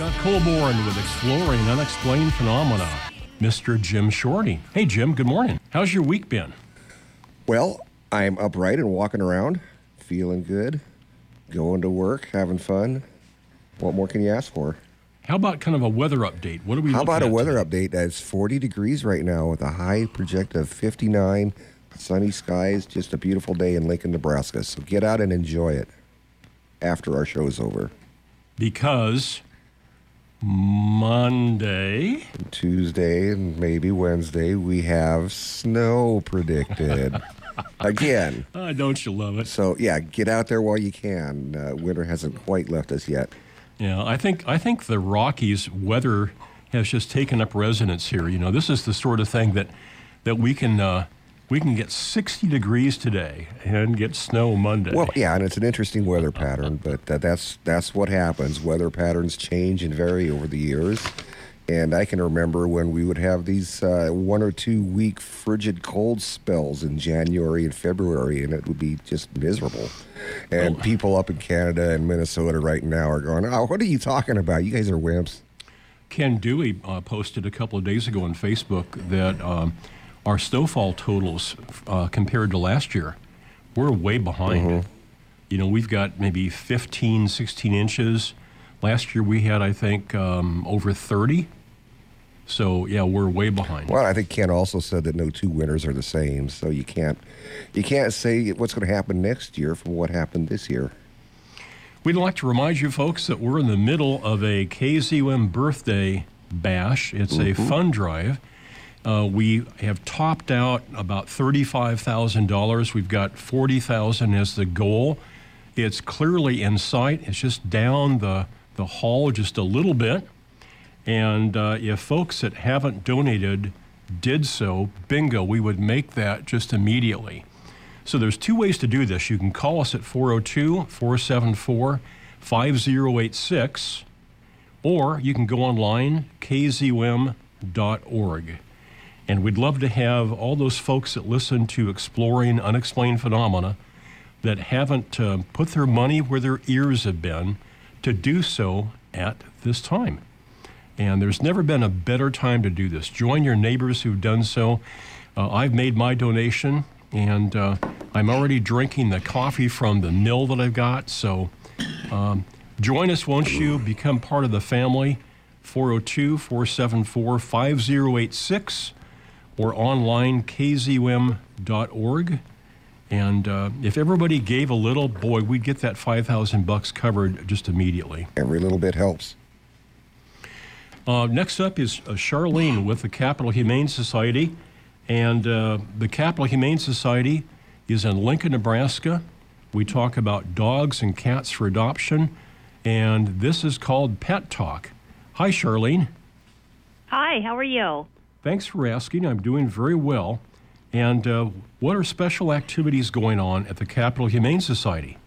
Scott Colborn with Exploring Unexplained Phenomena. Mr. Jim Shorty. Hey, Jim, good morning. How's your week been? Well, I'm upright and walking around, feeling good, going to work, having fun. What more can you ask for? How about kind of a weather update? What are we How about a weather today? update? It's 40 degrees right now with a high projected of 59, sunny skies, just a beautiful day in Lincoln, Nebraska. So get out and enjoy it after our show's over. Because Monday, Tuesday and maybe Wednesday, we have snow predicted. Again. uh, don't you love it? So, yeah, get out there while you can. Uh, winter hasn't quite left us yet. Yeah, I think I think the Rockies weather has just taken up residence here. You know, this is the sort of thing that that we can uh, we can get 60 degrees today and get snow Monday. Well, yeah, and it's an interesting weather pattern, but uh, that's that's what happens. Weather patterns change and vary over the years. And I can remember when we would have these uh, one or two week frigid cold spells in January and February, and it would be just miserable. And Oh. people up in Canada and Minnesota right now are going, "Oh, what are you talking about? You guys are wimps." Ken Dewey uh, posted a couple of days ago on Facebook that um, our snowfall totals uh, compared to last year, we're way behind. You know, we've got maybe 15, 16 inches. Last year we had, I think, um, over 30. So yeah, we're way behind. Well, I think Ken also said that no two winters are the same, so you can't you can't say what's going to happen next year from what happened this year. We'd like to remind you folks that we're in the middle of a KZUM birthday bash. It's a fund drive. Uh, we have topped out about $35,000. We've got 40000 as the goal. It's clearly in sight. It's just down the, the hall just a little bit. And uh, if folks that haven't donated did so, bingo, we would make that just immediately. So there's two ways to do this. You can call us at 402 474 5086, or you can go online, kzum.org. And we'd love to have all those folks that listen to Exploring Unexplained Phenomena that haven't uh, put their money where their ears have been to do so at this time. And there's never been a better time to do this. Join your neighbors who've done so. Uh, I've made my donation, and uh, I'm already drinking the coffee from the mill that I've got. So um, join us, won't you? Become part of the family. 402 474 5086 or online kzum.org. And uh, if everybody gave a little, boy, we'd get that 5,000 bucks covered just immediately. Every little bit helps. Uh, next up is uh, Charlene with the Capital Humane Society. And uh, the Capital Humane Society is in Lincoln, Nebraska. We talk about dogs and cats for adoption. And this is called Pet Talk. Hi, Charlene. Hi, how are you? Thanks for asking. I'm doing very well. And uh, what are special activities going on at the Capital Humane Society?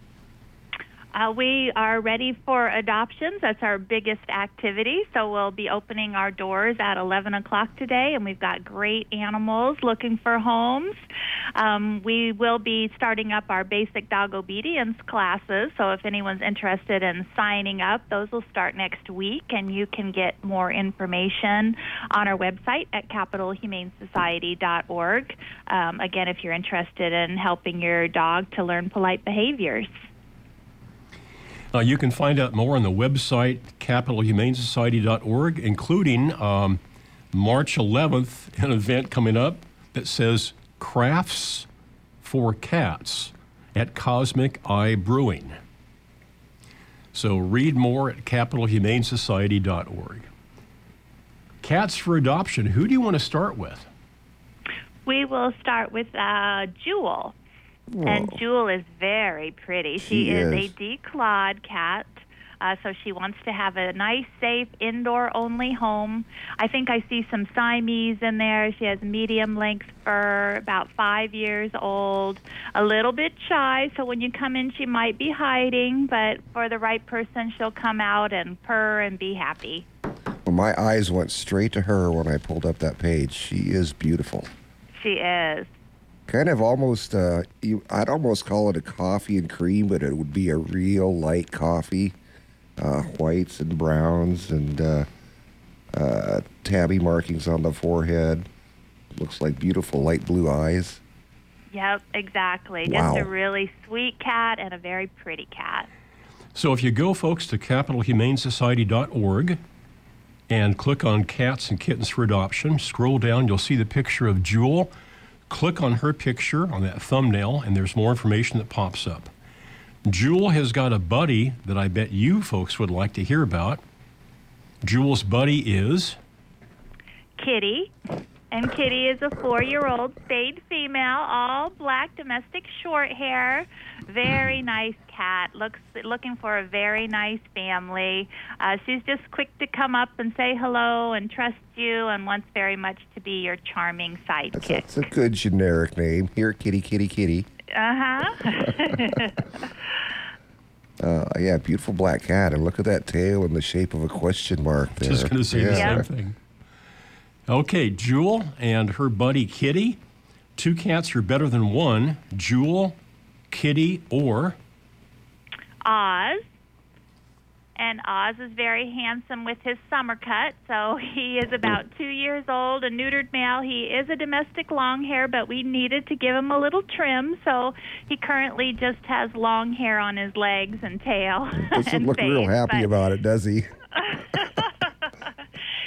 Uh, we are ready for adoptions. That's our biggest activity. So we'll be opening our doors at 11 o'clock today, and we've got great animals looking for homes. Um, we will be starting up our basic dog obedience classes. So if anyone's interested in signing up, those will start next week, and you can get more information on our website at capitalhumanesociety.org. Um, again, if you're interested in helping your dog to learn polite behaviors. Uh, you can find out more on the website, capitalhumanesociety.org, including um, March 11th, an event coming up that says Crafts for Cats at Cosmic Eye Brewing. So read more at capitalhumanesociety.org. Cats for Adoption, who do you want to start with? We will start with uh, Jewel. And Jewel is very pretty. She, She is. is. a declawed cat. Uh, so she wants to have a nice, safe, indoor-only home. I think I see some Siamese in there. She has medium-length fur, about five years old, a little bit shy. So when you come in, she might be hiding, but for the right person, she'll come out and purr and be happy. Well, my eyes went straight to her when I pulled up that page. She is beautiful. She is. Kind of almost, uh, you, I'd almost call it a coffee and cream, but it would be a real light coffee. uh, whites and browns and uh, uh, tabby markings on the forehead. Looks like beautiful light blue eyes. Yep, exactly. Wow. Just a really sweet cat and a very pretty cat. So if you go, folks, to capitalhumanesociety.org and click on Cats and Kittens for Adoption, scroll down, you'll see the picture of Jewel. Click on her picture on that thumbnail, and there's more information that pops up. Jewel has got a buddy that I bet you folks would like to hear about. Jewel's buddy is Kitty. And Kitty is a four year old spayed female, all black domestic short hair. Very nice cat. Looks looking for a very nice family. Uh, she's just quick to come up and say hello and trust you and wants very much to be your charming That's, sidekick. that's a good generic name. Here, kitty, kitty, kitty. Uh-huh. Uh, yeah, beautiful black cat, and look at that tail in the shape of a question mark there. just going to say yeah. the Yeah. same thing. Okay, Jewel and her buddy Kitty. Two cats are better than one. Jewel, Kitty, or Oz. And Oz is very handsome with his summer cut. So he is about two years old, a neutered male. He is a domestic long hair, but we needed to give him a little trim. So he currently just has long hair on his legs and tail. Doesn't and look real happy but about it, does he?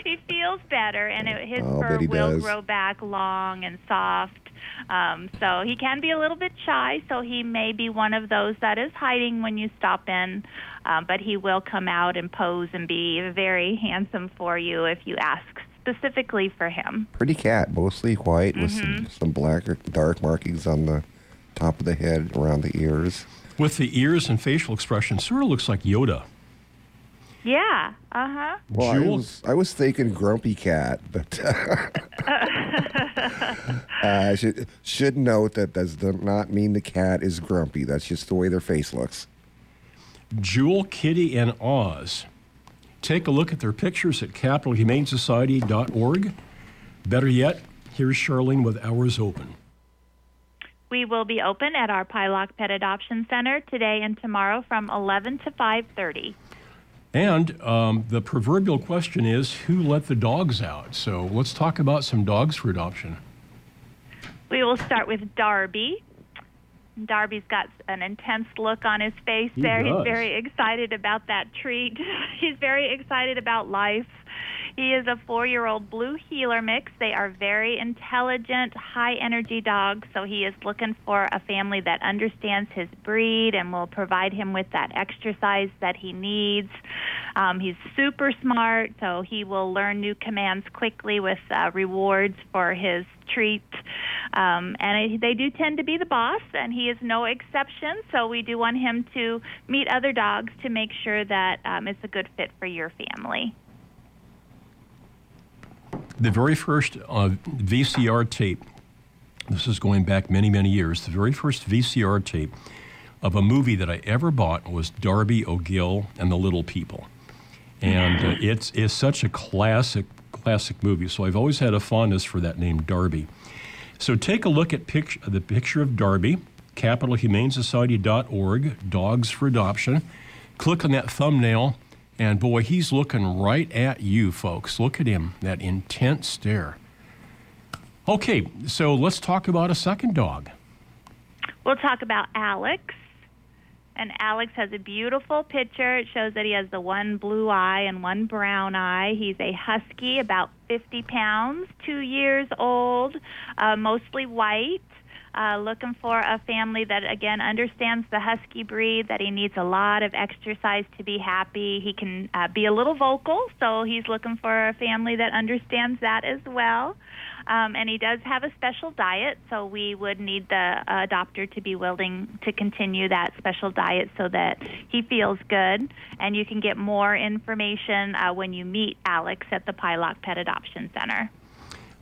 he feels better, and it, his I'll fur will does. grow back long and soft. Um, so he can be a little bit shy, so he may be one of those that is hiding when you stop in, um, but he will come out and pose and be very handsome for you if you ask specifically for him. Pretty cat, mostly white with Mm-hmm. some, some black or dark markings on the top of the head, around the ears. with the ears and facial expression, sort of looks like Yoda. Yeah. Uh huh. Well, I Jewel? was, I was thinking grumpy cat, but I should should note that does not mean the cat is grumpy. That's just the way their face looks. Jewel, Kitty, and Oz. Take a look at their pictures at capitalhumanesociety.org. Better yet, here's Charlene with Hours Open. We will be open at our Pieloch Pet Adoption Center today and tomorrow from 11 to 5:30. And um, the proverbial question is who let the dogs out? So let's talk about some dogs for adoption. We will start with Darby. Darby's got an intense look on his face He there. does. He's very excited about that treat. He's very excited about life. He is a four year old blue heeler mix. They are very intelligent, high energy dogs, so he is looking for a family that understands his breed and will provide him with that exercise that he needs. Um, he's super smart, so he will learn new commands quickly with uh, rewards for his treat. Um, and it, they do tend to be the boss, and he is no exception. So we do want him to meet other dogs to make sure that um, it's a good fit for your family. The very first uh, VCR tape, this is going back many, many years, the very first VCR tape of a movie that I ever bought was Darby O'Gill and the Little People. And uh, it's, it's such a classic, classic movie. So I've always had a fondness for that name, Darby. So take a look at pic- the picture of Darby, capitalhumanesociety.org, Dogs for Adoption. Click on that thumbnail, and boy, he's looking right at you, folks. Look at him, that intense stare. Okay, so let's talk about a second dog. We'll talk about Alex. And Alex has a beautiful picture. It shows that he has the one blue eye and one brown eye. He's a husky, about 50 pounds, two years old, uh, mostly white. Uh, looking for a family that again understands the husky breed. That he needs a lot of exercise to be happy. He can uh, be a little vocal, so he's looking for a family that understands that as well. Um, and he does have a special diet, so we would need the uh, adopter to be willing to continue that special diet so that he feels good. And you can get more information uh, when you meet Alex at the Pieloch Pet Adoption Center.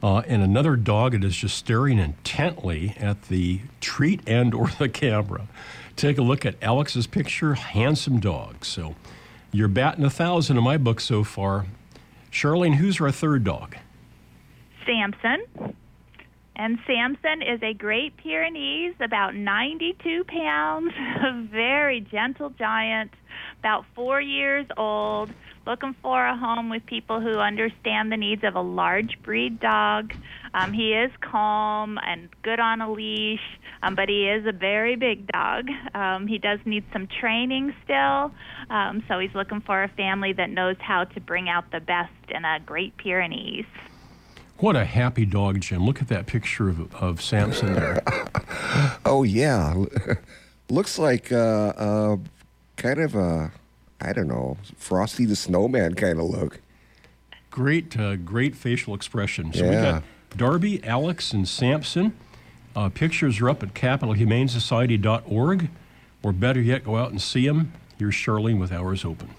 Uh, and another dog that is just staring intently at the treat and or the camera. Take a look at Alex's picture, handsome dog. So you're batting a thousand in my book so far. Charlene, who's our third dog? Samson. And Samson is a Great Pyrenees, about 92 pounds, a very gentle giant, about four years old, looking for a home with people who understand the needs of a large breed dog. Um, he is calm and good on a leash, um, but he is a very big dog. Um, he does need some training still, um, so he's looking for a family that knows how to bring out the best in a Great Pyrenees. What a happy dog, Jim. Look at that picture of, of Samson there. Oh yeah, looks like uh, uh, kind of a I don't know Frosty the Snowman kind of look. Great, uh, great facial expression. So we Yeah. got Darby, Alex, and Samson. Uh, pictures are up at capitalhumanesociety.org, or better yet, go out and see them. Here's Charlene with hours open.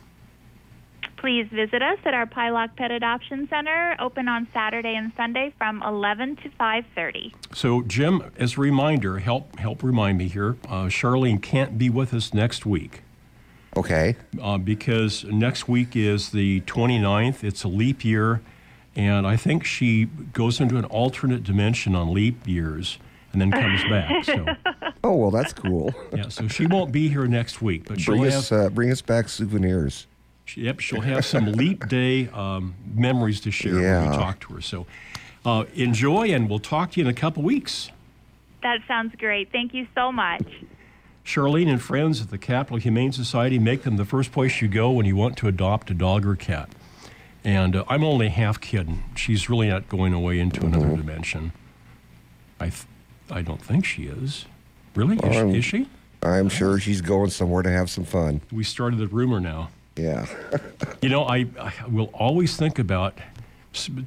Please visit us at our Pieloch Pet Adoption Center, open on Saturday and Sunday from 11 to 5:30. So, Jim, as a reminder, help help remind me here. Uh, Charlene can't be with us next week Okay, uh, because next week is the 29th. It's a leap year, and I think she goes into an alternate dimension on leap years and then comes back. So, oh well, that's cool. yeah, so she won't be here next week, but she'll bring have. us uh, bring us back souvenirs. Yep, she'll have some leap day um, memories to share when Yeah. we talk to her. So, uh, enjoy, and we'll talk to you in a couple weeks. That sounds great. Thank you so much. Charlene and friends at the Capital Humane Society make them the first place you go when you want to adopt a dog or cat. And uh, I'm only half kidding. She's really not going away into another dimension. I, th- I don't think she is. Really? Is, Um, is she? I'm sure she's going somewhere to have some fun. We started the rumor now. Yeah. You know, I, I will always think about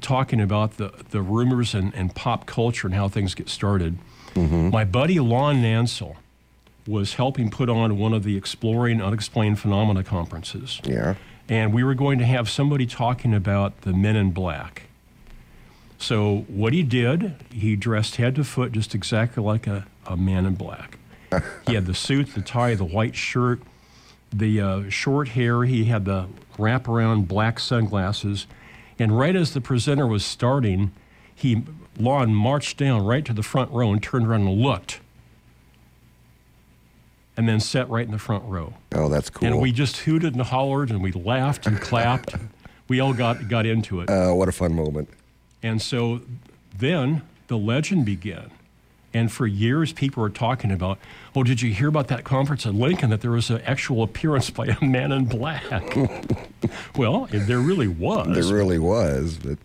talking about the, the rumors and, and pop culture and how things get started. My buddy Lon Nansel was helping put on one of the Exploring Unexplained Phenomena conferences. Yeah. And we were going to have somebody talking about the men in black. So, what he did, he dressed head to foot just exactly like a, a man in black. he had the suit, the tie, the white shirt, the uh, short hair. He had the wraparound black sunglasses. And right as the presenter was starting, he, Lon marched down right to the front row and turned around and looked. And then sat right in the front row. Oh, that's cool. And we just hooted and hollered and we laughed and clapped. We all got, got into it. uh, what a fun moment. And so then the legend began. And for years, people were talking about, oh, did you hear about that conference in Lincoln that there was an actual appearance by a man in black? well, there really was, There really was, but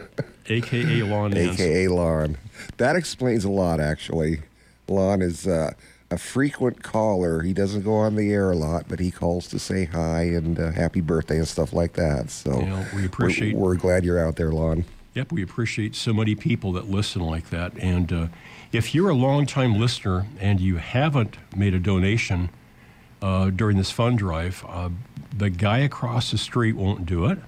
AKA Lon AKA Lon. That explains a lot, actually. Lon is uh, a frequent caller. He doesn't go on the air a lot, but he calls to say hi and uh, happy birthday and stuff like that. So we we're- appreciate- We're, glad you're out there, Lon. Yep, we appreciate so many people that listen like that. And uh, if you're a longtime listener and you haven't made a donation uh, during this fund drive, uh, the guy across the street won't do it.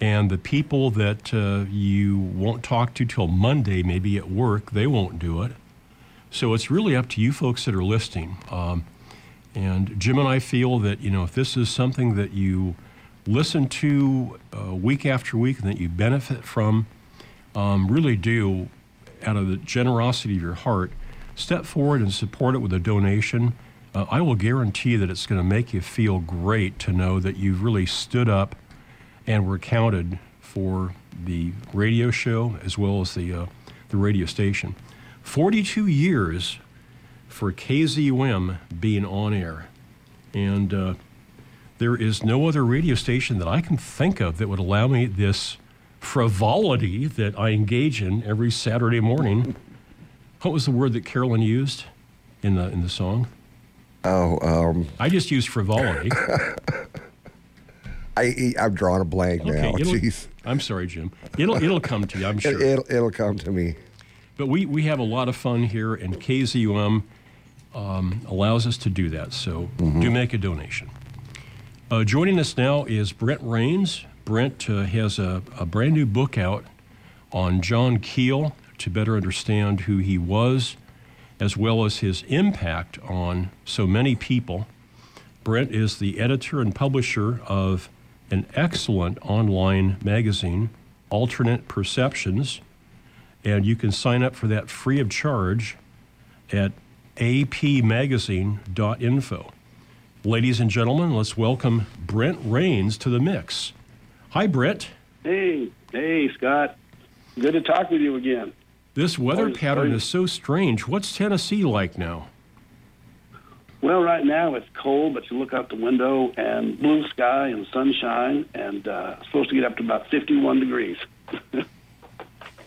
And the people that uh, you won't talk to till Monday, maybe at work, they won't do it. So it's really up to you folks that are listening. Um, and Jim and I feel that, you know, if this is something that you listen to uh, week after week and that you benefit from, um, really do, out of the generosity of your heart, step forward and support it with a donation. Uh, I will guarantee that it's going to make you feel great to know that you've really stood up and were counted for the radio show as well as the, uh, the radio station. 42 years for KZUM being on air. And uh, there is no other radio station that I can think of that would allow me this frivolity that I engage in every Saturday morning. What was the word that Carolyn used in the, in the song? Oh, um, I just used frivolity. I, I'm drawing a blank now. Jeez. I'm sorry, Jim. It'll, it'll come to you, I'm sure. It, it'll, it'll come to me. But we, we have a lot of fun here, and KZUM um, allows us to do that. So do make a donation. Uh, joining us now is Brent Raynes. Brent uh, has a, a brand new book out on John Keel to better understand who he was, as well as his impact on so many people. Brent is the editor and publisher of an excellent online magazine, Alternate Perceptions and you can sign up for that free of charge at apmagazine.info. Ladies and gentlemen, let's welcome Brent Raynes to the mix. Hi, Brent. Hey, hey, Scott. Good to talk with you again. This weather pattern is so strange. What's Tennessee like now? Well, right now it's cold, but you look out the window and blue sky and sunshine, and uh, it's supposed to get up to about 51 degrees.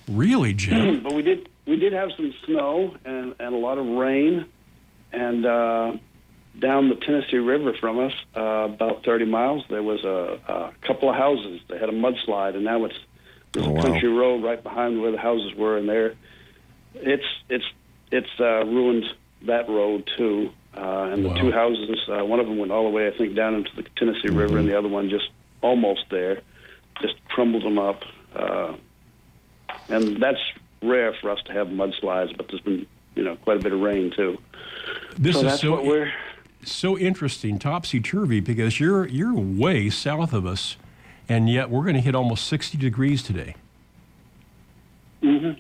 Really, Jim? but we did we did have some snow and, and a lot of rain, and uh, down the Tennessee River from us, uh, about 30 miles, there was a, a couple of houses. They had a mudslide, and now it's there's Oh, a wow. country road right behind where the houses were, and there, it's it's it's uh, ruined that road too. Uh, and Wow. the two houses, uh, one of them went all the way, I think, down into the Tennessee River, and the other one just almost there, just crumbled them up. Uh, and that's rare for us to have mudslides, but there's been you know quite a bit of rain too. This so is that's so what we're so interesting, topsy turvy, because you're you're way south of us, and yet we're going to hit almost 60 degrees today. hmm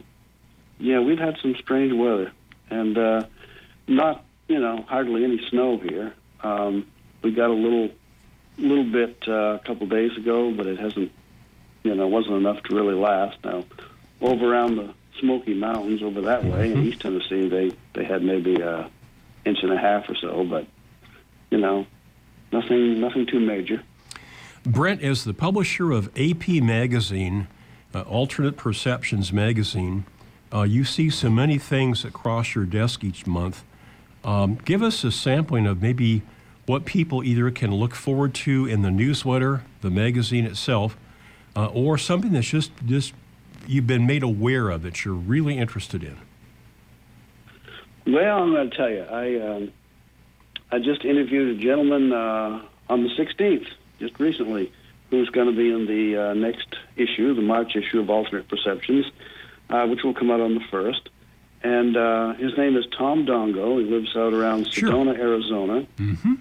Yeah, we've had some strange weather, and uh, not you know hardly any snow here. Um, we got a little little bit uh, a couple days ago, but it hasn't you know wasn't enough to really last. Now over around the Smoky Mountains over that way in East Tennessee, they they had maybe a inch and a half or so, but you know nothing nothing too major. Brent, is the publisher of AP Magazine, uh, Alternate Perceptions Magazine, uh, you see so many things that cross your desk each month. Um, give us a sampling of maybe what people either can look forward to in the newsletter, the magazine itself, uh, or something that's just, just you've been made aware of that you're really interested in. Well, I'm going to tell you, I um, I just interviewed a gentleman uh, on the 16th, just recently, who's going to be in the uh, next issue, the March issue of Alternate Perceptions, uh, which will come out on the first. And uh, his name is Tom Dongo. He lives out around Sure. Sedona, Arizona. Mm-hmm.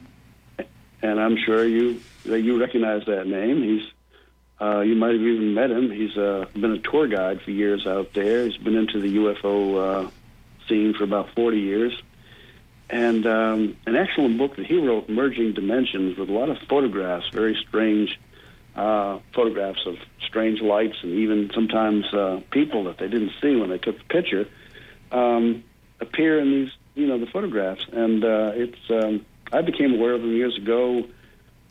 And I'm sure you that you recognize that name. He's uh, you might have even met him. He's uh, been a tour guide for years out there. He's been into the UFO uh, scene for about 40 years. And um, an excellent book that he wrote, Merging Dimensions, with a lot of photographs, very strange uh, photographs of strange lights and even sometimes uh, people that they didn't see when they took the picture um, appear in these, you know, the photographs. And uh, it's, um, I became aware of them years ago,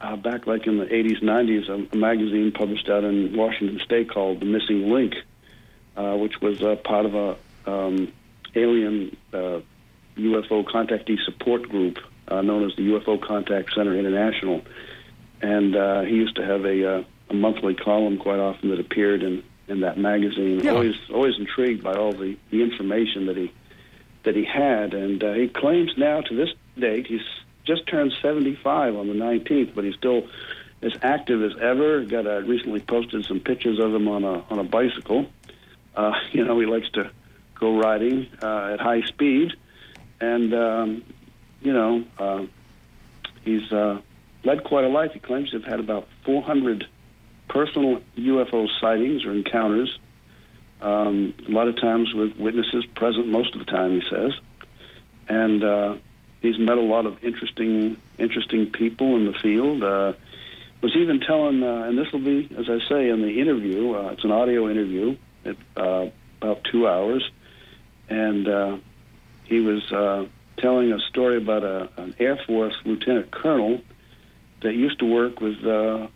uh, back like in the 80s, 90s, a, a magazine published out in Washington State called The Missing Link, uh, which was uh, part of a um, alien uh, UFO contactee support group uh, known as the UFO Contact Center International. And uh, he used to have a, uh, a monthly column quite often that appeared in, in that magazine. Yeah. Always always intrigued by all the, the information that he that he had, and uh, he claims now to this date he's just turned 75 on the 19th, but he's still as active as ever. Got uh, recently posted some pictures of him on a on a bicycle. Uh, you know, he likes to go riding uh, at high speed, and um, you know, uh, he's uh, led quite a life. He claims to have had about 400 personal UFO sightings or encounters. Um, a lot of times with witnesses present most of the time, he says, and uh, he's met a lot of interesting, interesting people in the field. Uh, was even telling, uh, and this will be, as I say, in the interview. Uh, it's an audio interview at uh, about two hours, and uh, he was uh, telling a story about a, an Air Force lieutenant colonel that used to work with uh,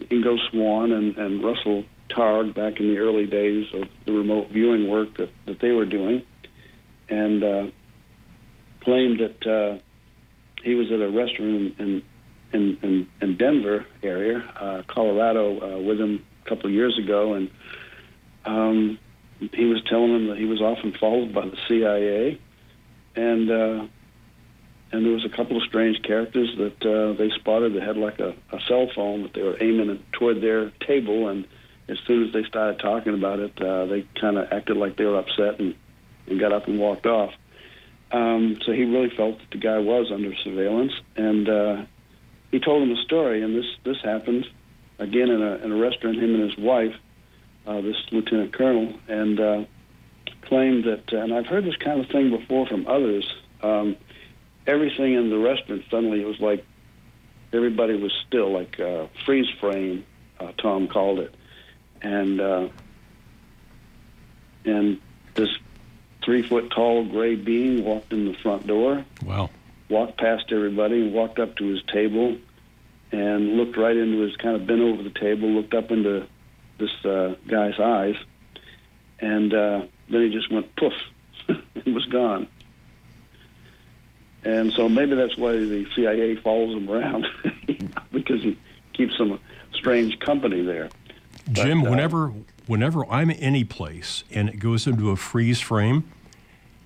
Ingo Swann and, and Russell Targ back in the early days of the remote viewing work that, that they were doing, and uh, claimed that uh, he was at a restaurant in in, in, in Denver area, uh, Colorado, uh, with him a couple of years ago, and um, he was telling him that he was often followed by the CIA, and uh, and there was a couple of strange characters that uh, they spotted that had like a, a cell phone that they were aiming toward their table, and as soon as they started talking about it, uh, they kind of acted like they were upset and, and got up and walked off. Um, so he really felt that the guy was under surveillance, and uh, he told him a story. And this this happened again in a in a restaurant. Him and his wife, uh, this lieutenant colonel, and uh, claimed that. And I've heard this kind of thing before from others. Um, everything in the restaurant suddenly it was like everybody was still, like uh, freeze frame. Uh, Tom called it, and uh, and this three foot tall gray being walked in the front door, Wow. walked past everybody, and walked up to his table, and looked right into his kind of bent over the table, looked up into this uh, guy's eyes, and uh, then he just went poof and was gone. And so maybe that's why the CIA follows him around because he keeps some strange company there. Jim, But, uh, whenever whenever I'm any place and it goes into a freeze frame,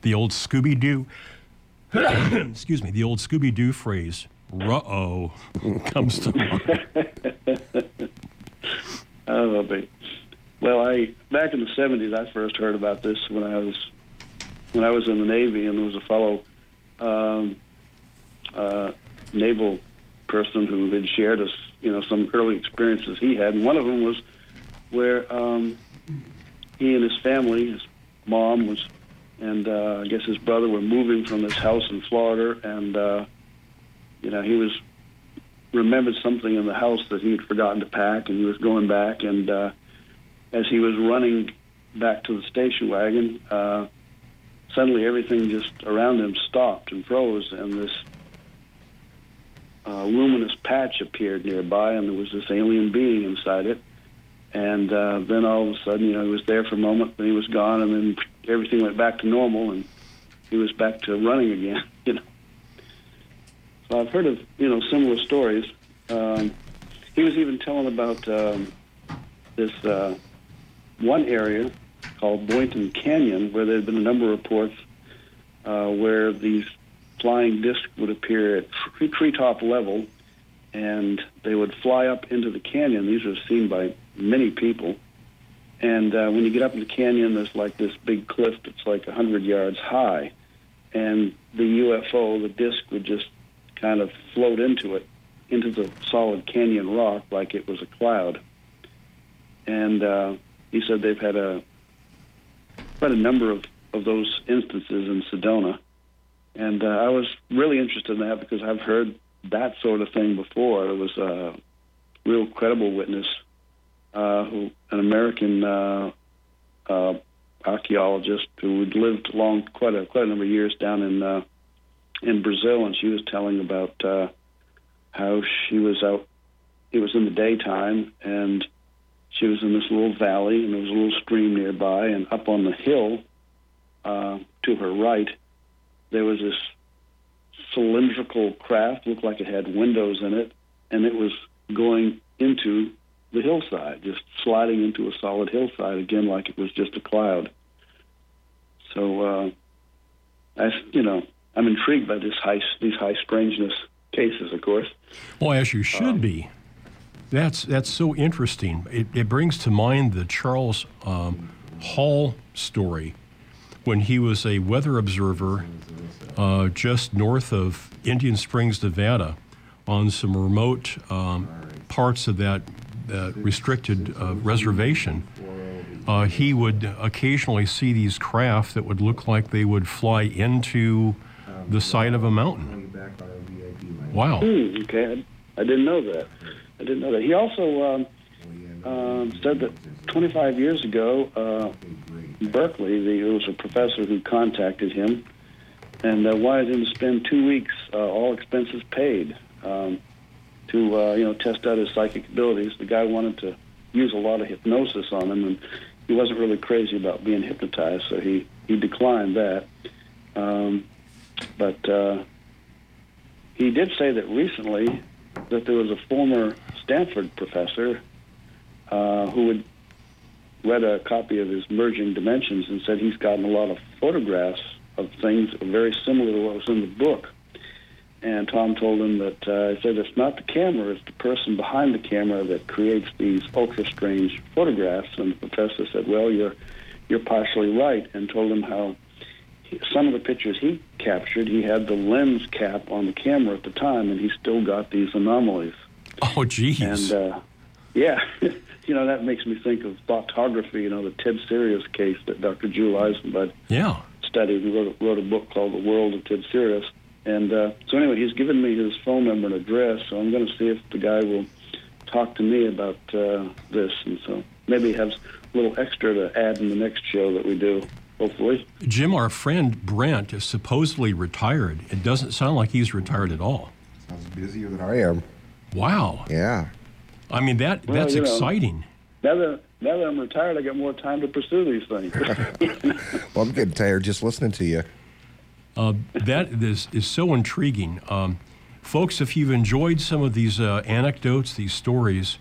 the old Scooby Doo, excuse me, the old Scooby Doo phrase "ruh-oh" comes to mind. Oh, but well, I back in the seventies, I first heard about this when I was when I was in the Navy, and there was a fellow um, uh, naval person who had shared us, you know, some early experiences he had, and one of them was where um, he and his family, his mom was, and uh, I guess his brother were moving from this house in Florida, and uh, you know, he was remembered something in the house that he had forgotten to pack, and he was going back. And uh, as he was running back to the station wagon, uh, suddenly everything just around him stopped and froze, and this uh, luminous patch appeared nearby, and there was this alien being inside it. And uh, then all of a sudden, you know, he was there for a moment, then he was gone, and then everything went back to normal, and he was back to running again. You know. So I've heard of you know similar stories. Um, he was even telling about um, this uh, one area called Boynton Canyon, where there had been a number of reports uh, where these flying discs would appear at tree- treetop level, and they would fly up into the canyon. These are seen by many people. And uh, when you get up in the canyon, there's like this big cliff that's like 100 yards high. And the UFO, the disc, would just kind of float into it, into the solid canyon rock like it was a cloud. And uh, he said they've had a quite a number of, of those instances in Sedona. And uh, I was really interested in that because I've heard that sort of thing before. There was a real credible witness, uh, who an American uh, uh, archaeologist who had lived long quite a quite a number of years down in uh, in Brazil, and she was telling about uh, how she was out. It was in the daytime, and she was in this little valley, and there was a little stream nearby, and up on the hill uh, to her right, there was this cylindrical craft, looked like it had windows in it, and it was going into the hillside, just sliding into a solid hillside again, like it was just a cloud. So, uh, I, you know, I'm intrigued by this high, these high strangeness cases, of course. Well, as you should be. That's that's so interesting. It, it brings to mind the Charles um, Hall story when he was a weather observer uh, just north of Indian Springs, Nevada, on some remote um, parts of that uh, restricted uh, reservation. Uh, he would occasionally see these craft that would look like they would fly into the side of a mountain. Wow. Hmm, okay, I, I didn't know that. I didn't know that. He also um, um, said that 25 years ago, uh, Berkeley, the, there was a professor who contacted him and uh, wanted him to spend two weeks, uh, all expenses paid, um, to uh, you know test out his psychic abilities. The guy wanted to use a lot of hypnosis on him, and he wasn't really crazy about being hypnotized, so he he declined that. Um, but uh, he did say that recently that there was a former Stanford professor uh, who had read a copy of his Merging Dimensions and said he's gotten a lot of photographs of things very similar to what was in the book. And Tom told him that uh, he said it's not the camera, it's the person behind the camera that creates these ultra strange photographs. And the professor said, "Well, you're you're partially right," and told him how he, some of the pictures he captured, he had the lens cap on the camera at the time, and he still got these anomalies. Oh, geez. And uh, yeah, you know that makes me think of thoughtography. You know the Ted Serios case that Dr. Jule Eisenbud yeah. studied. and wrote a, wrote a book called The World of Ted Serios, And uh, so anyway, he's given me his phone number and address, so I'm going to see if the guy will talk to me about uh, this, and so maybe have a little extra to add in the next show that we do. Hopefully, Jim, our friend Brent is supposedly retired. It doesn't sound like he's retired at all. Sounds busier than I am. Wow. Yeah. I mean that Well, that's you know. exciting. now that now that I'm retired, I got more time to pursue these things. Well, I'm getting tired just listening to you. Uh, that is, is so intriguing. Um, folks, if you've enjoyed some of these uh, anecdotes, these stories,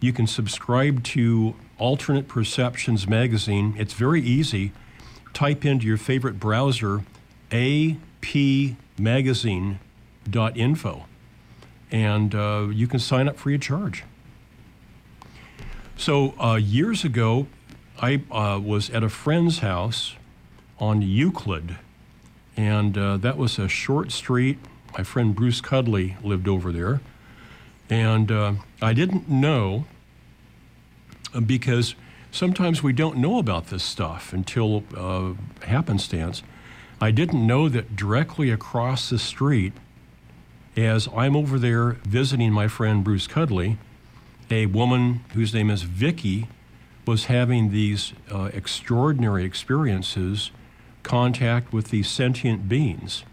you can subscribe to Alternate Perceptions magazine. It's very easy. Type into your favorite browser apmagazine.info and uh, you can sign up free of charge. So, uh, years ago, I uh, was at a friend's house on Euclid, and uh, that was a short street. My friend Bruce Cudley lived over there. And uh, I didn't know uh, because sometimes we don't know about this stuff until uh, happenstance. I didn't know that directly across the street, as I'm over there visiting my friend Bruce Cudley, a woman whose name is Vicky was having these uh, extraordinary experiences, contact with these sentient beings.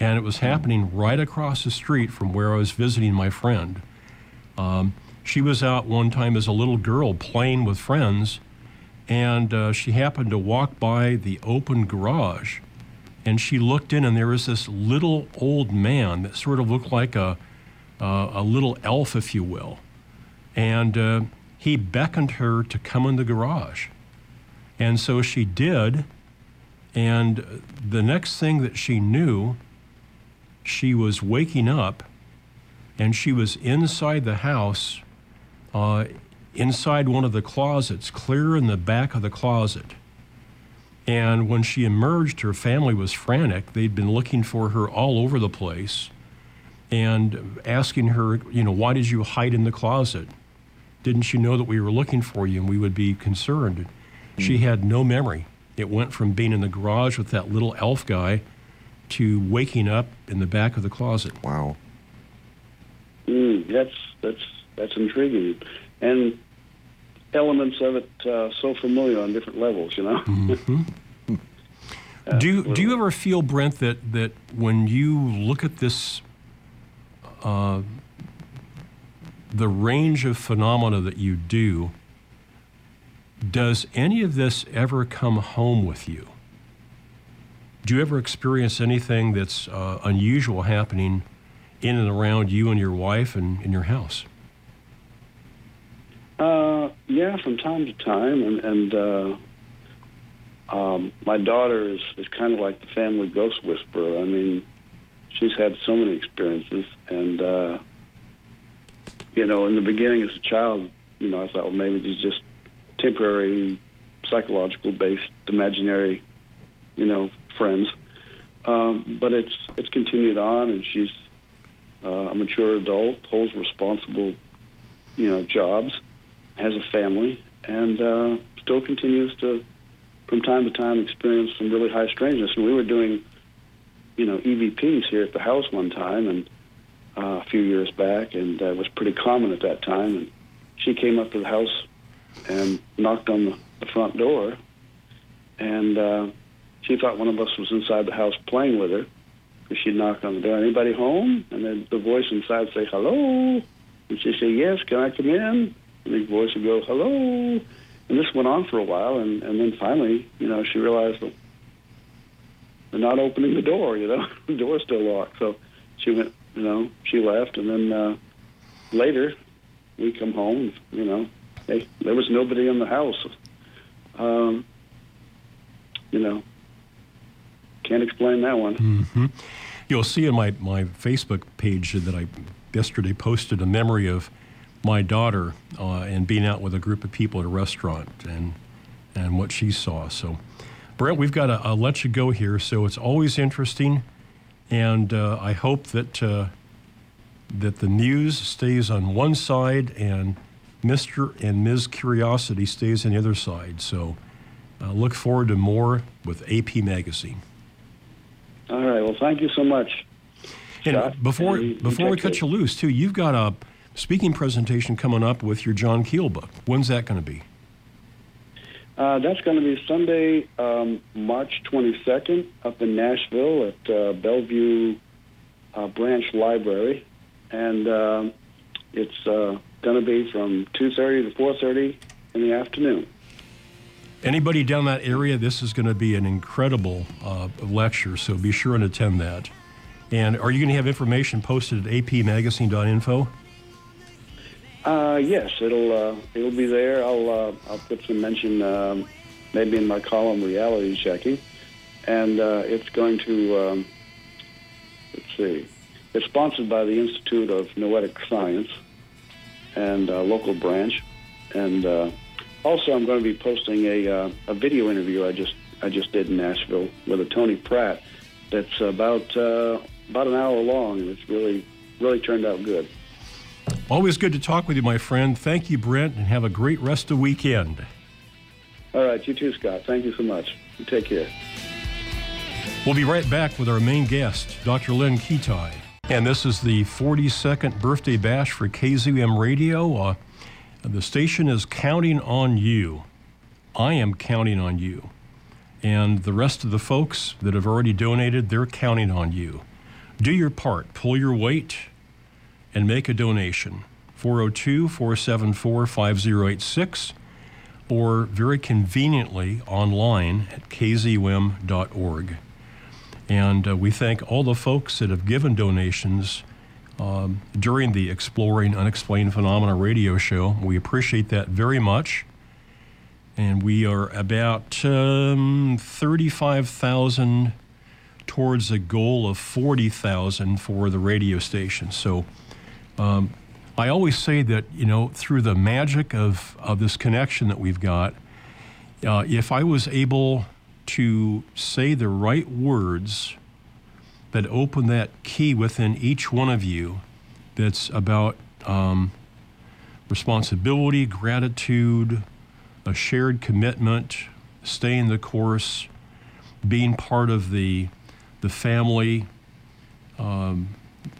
And it was happening right across the street from where I was visiting my friend. Um, she was out one time as a little girl playing with friends, and uh, she happened to walk by the open garage. And she looked in, and there was this little old man that sort of looked like a, uh, a little elf, if you will. And uh, he beckoned her to come in the garage. And so she did. And the next thing that she knew, she was waking up and she was inside the house, uh, inside one of the closets, clear in the back of the closet. And when she emerged, her family was frantic. They'd been looking for her all over the place and asking her, you know, why did you hide in the closet? Didn't you know that we were looking for you and we would be concerned? She had no memory. It went from being in the garage with that little elf guy to waking up in the back of the closet. Wow. Mm, that's that's that's intriguing, and elements of it uh, so familiar on different levels. You know. Do you, do you ever feel, Brent, that, that when you look at this, uh, the range of phenomena that you do, does any of this ever come home with you? Do you ever experience anything that's uh, unusual happening in and around you and your wife and in your house? Uh, yeah, from time to time, and and uh, um, my daughter is is kind of like the family ghost whisperer. I mean, she's had so many experiences, and uh, you know, in the beginning as a child, you know, I thought, well, maybe these just temporary, psychological based, imaginary, you know, friends. Um, but it's it's continued on, and she's uh, a mature adult, holds responsible, you know, jobs, has a family, and uh, still continues to, from time to time, experience some really high strangeness. And we were doing, you know, EVPs here at the house one time, and uh, a few years back, and uh, was pretty common at that time. And she came up to the house and knocked on the, front door, and uh, she thought one of us was inside the house playing with her. Because she'd knock on the door, anybody home? And then the voice inside would say, hello. And she'd say, yes, can I come in? And the voice would go, hello. And this went on for a while, and, and then finally, you know, she realized that they're not opening the door, you know, the door's still locked. So she went, you know, she left, and then uh, later we come home, you know, there was nobody in the house. Um, you know, can't explain that one. You'll see in my, my Facebook page that I yesterday posted a memory of my daughter uh, and being out with a group of people at a restaurant and and what she saw. So, Brent, we've got to let you go here. So it's always interesting, and uh, I hope that uh, that the news stays on one side and Mister and Ms. Curiosity stays on the other side. So, uh, look forward to more with AP Magazine. All right. Well, thank you so much. And Scott. before And you- you before we cut care. you loose, too, you've got a speaking presentation coming up with your John Keel book. When's that going to be? Uh, that's going to be Sunday, um, March 22nd, up in Nashville at uh, Bellevue uh, Branch Library, and um, it's uh, going to be from 2:30 to 4:30 in the afternoon. Anybody down that area, this is going to be an incredible uh, lecture, so be sure and attend that. And are you going to have information posted at apmagazine.info? Uh, yes, it'll uh, it'll be there. I'll uh, I'll put some mention um, maybe in my column reality checking, and uh, it's going to um, let's see. It's sponsored by the Institute of Noetic Science and uh, local branch, and uh, also I'm going to be posting a uh, a video interview I just I just did in Nashville with a Tony Pratt. That's about uh, about an hour long, and it's really really turned out good. Always good to talk with you, my friend. Thank you, Brent, and have a great rest of the weekend. All right, you too, Scott. Thank you so much. You take care. We'll be right back with our main guest, Dr. Lynn Kitei. And this is the 42nd birthday bash for KZUM Radio. Uh, the station is counting on you. I am counting on you. And the rest of the folks that have already donated, they're counting on you. Do your part, pull your weight, and make a donation. 402 474 5086 or very conveniently online at kzum.org. And uh, we thank all the folks that have given donations um, during the Exploring Unexplained Phenomena radio show. We appreciate that very much. And we are about um, 35,000 towards a goal of 40,000 for the radio station. So um, I always say that, you know, through the magic of, of this connection that we've got, uh, if I was able to say the right words that open that key within each one of you that's about um, responsibility, gratitude, a shared commitment, staying the course, being part of the, the family, um,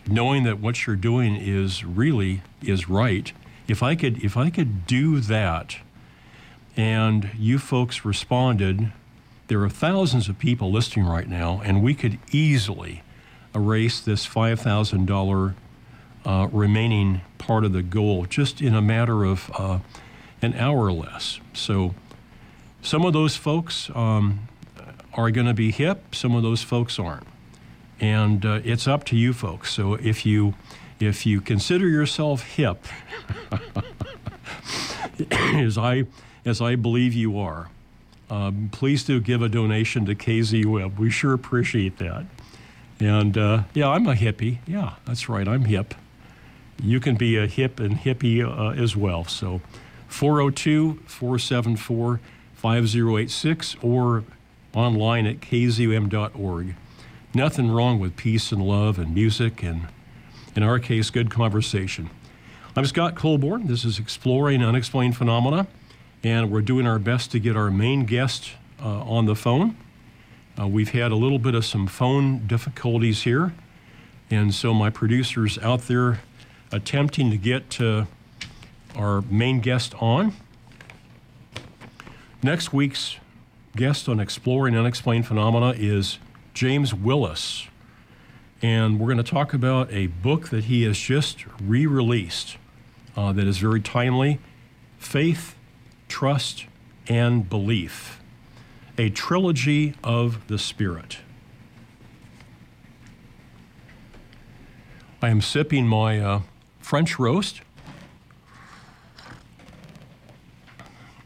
knowing that what you're doing is really is right. If I could if I could do that and you folks responded, there are thousands of people listening right now, and we could easily erase this five thousand dollar uh, remaining part of the goal just in a matter of uh, an hour or less. So some of those folks um, are going to be hip, some of those folks aren't and uh, it's up to you folks. So if you if you consider yourself hip, as I as I believe you are, um, please do give a donation to KZUM. We sure appreciate that. And uh, yeah, I'm a hippie. Yeah, that's right. I'm hip. You can be a hip and hippie uh, as well. So 402 474 5086 or online at kzum.org nothing wrong with peace and love and music and, in our case, good conversation. I'm Scott Colborn. This is Exploring Unexplained Phenomena, and we're doing our best to get our main guest uh, on the phone. Uh, we've had a little bit of some phone difficulties here, and so my producer's out there attempting to get uh, our main guest on. Next week's guest on Exploring Unexplained Phenomena is James Willis. And we're going to talk about a book that he has just re released uh, that is very timely Faith, Trust, and Belief, a trilogy of the Spirit. I am sipping my uh, French roast.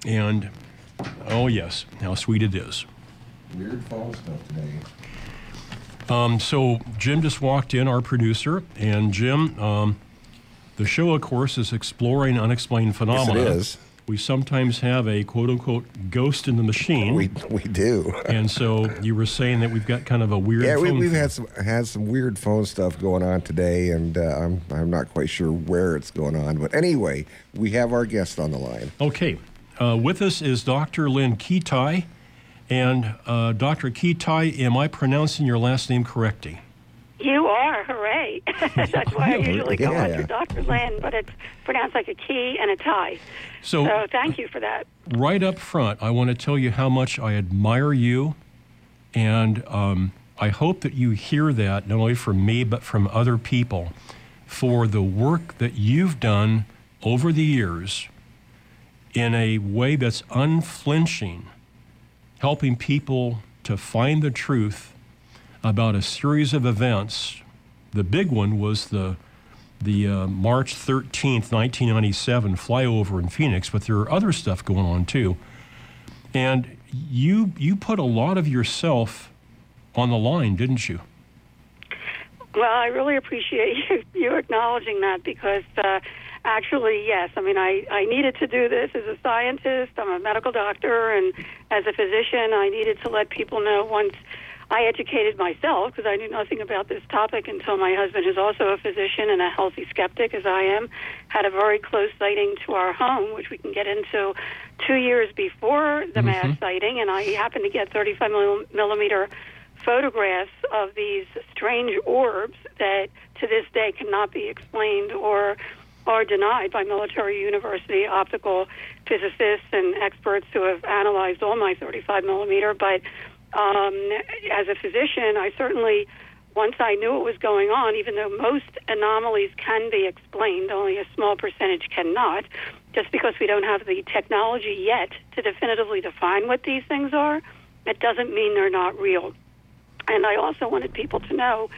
And, oh, yes, how sweet it is. Weird phone stuff today. Um, so Jim just walked in, our producer, and Jim, um, the show, of course, is exploring unexplained phenomena. Yes, it is. We sometimes have a quote unquote ghost in the machine. We we do. and so you were saying that we've got kind of a weird. Yeah, we, we've had some had some weird phone stuff going on today, and uh, I'm I'm not quite sure where it's going on. But anyway, we have our guest on the line. Okay, uh, with us is Dr. Lynn Kitei, and uh, Dr. Kitei, am I pronouncing your last name correctly? You are, hooray. That's why I usually go Yeah. under Dr. Lynn, but it's pronounced like a key and a tie. So, So thank you for that. right up front, I want to tell you how much I admire you, and um, I hope that you hear that not only from me but from other people for the work that you've done over the years in a way that's unflinching, helping people to find the truth about a series of events. The big one was the the uh, March 13th, 1997 flyover in Phoenix, but there are other stuff going on too. And you you put a lot of yourself on the line, didn't you? Well, I really appreciate you, you acknowledging that because uh, actually, yes, I mean, I, I needed to do this as a scientist. I'm a medical doctor, and as a physician, I needed to let people know once I educated myself because I knew nothing about this topic until my husband, who's also a physician and a healthy skeptic as I am, had a very close sighting to our home, which we can get into two years before the mass mm-hmm. sighting, and I happened to get 35 millimeter photographs of these strange orbs that to this day cannot be explained or are denied by military university optical physicists and experts who have analyzed all my 35 millimeter. But um, as a physician, I certainly, once I knew what was going on, even though most anomalies can be explained, only a small percentage cannot, just because we don't have the technology yet to definitively define what these things are, it doesn't mean they're not real. And I also wanted people to know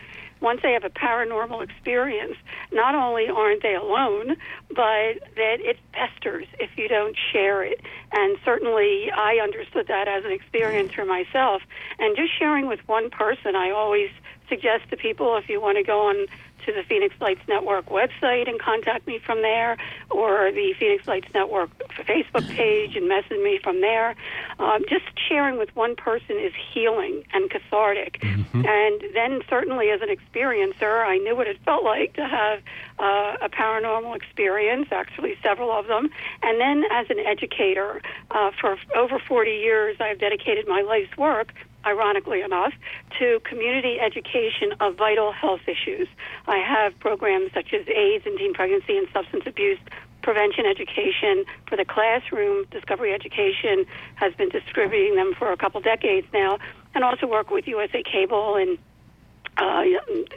once they have a paranormal experience, not only aren't they alone, but that it festers if you don't share it. And certainly I understood that as an experiencer myself. And just sharing with one person, I always suggest to people if you want to go on to the Phoenix Lights Network website and contact me from there, or the Phoenix Lights Network Facebook page and message me from there. Um, just sharing with one person is healing and cathartic. And then, certainly, as an experiencer, I knew what it felt like to have uh, a paranormal experience, actually, several of them. And then, as an educator, uh, for over 40 years, I've dedicated my life's work ironically enough, to community education of vital health issues. I have programs such as AIDS and teen pregnancy and substance abuse prevention education for the classroom. Discovery Education has been distributing them for a couple decades now, and also work with USA Cable and uh,